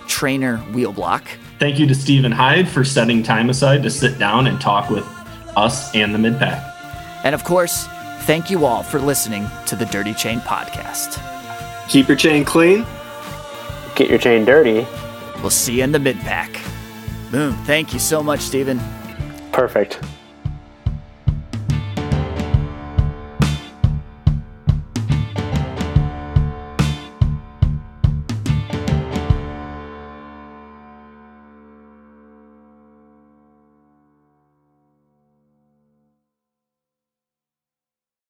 [SPEAKER 2] trainer wheel block.
[SPEAKER 3] Thank you to Stephen Hyde for setting time aside to sit down and talk with us and the mid pack.
[SPEAKER 2] And of course, thank you all for listening to the Dirty Chain Podcast.
[SPEAKER 4] Keep your chain clean.
[SPEAKER 1] Get your chain dirty.
[SPEAKER 2] We'll see you in the mid pack. Boom. Thank you so much, Stephen.
[SPEAKER 1] Perfect.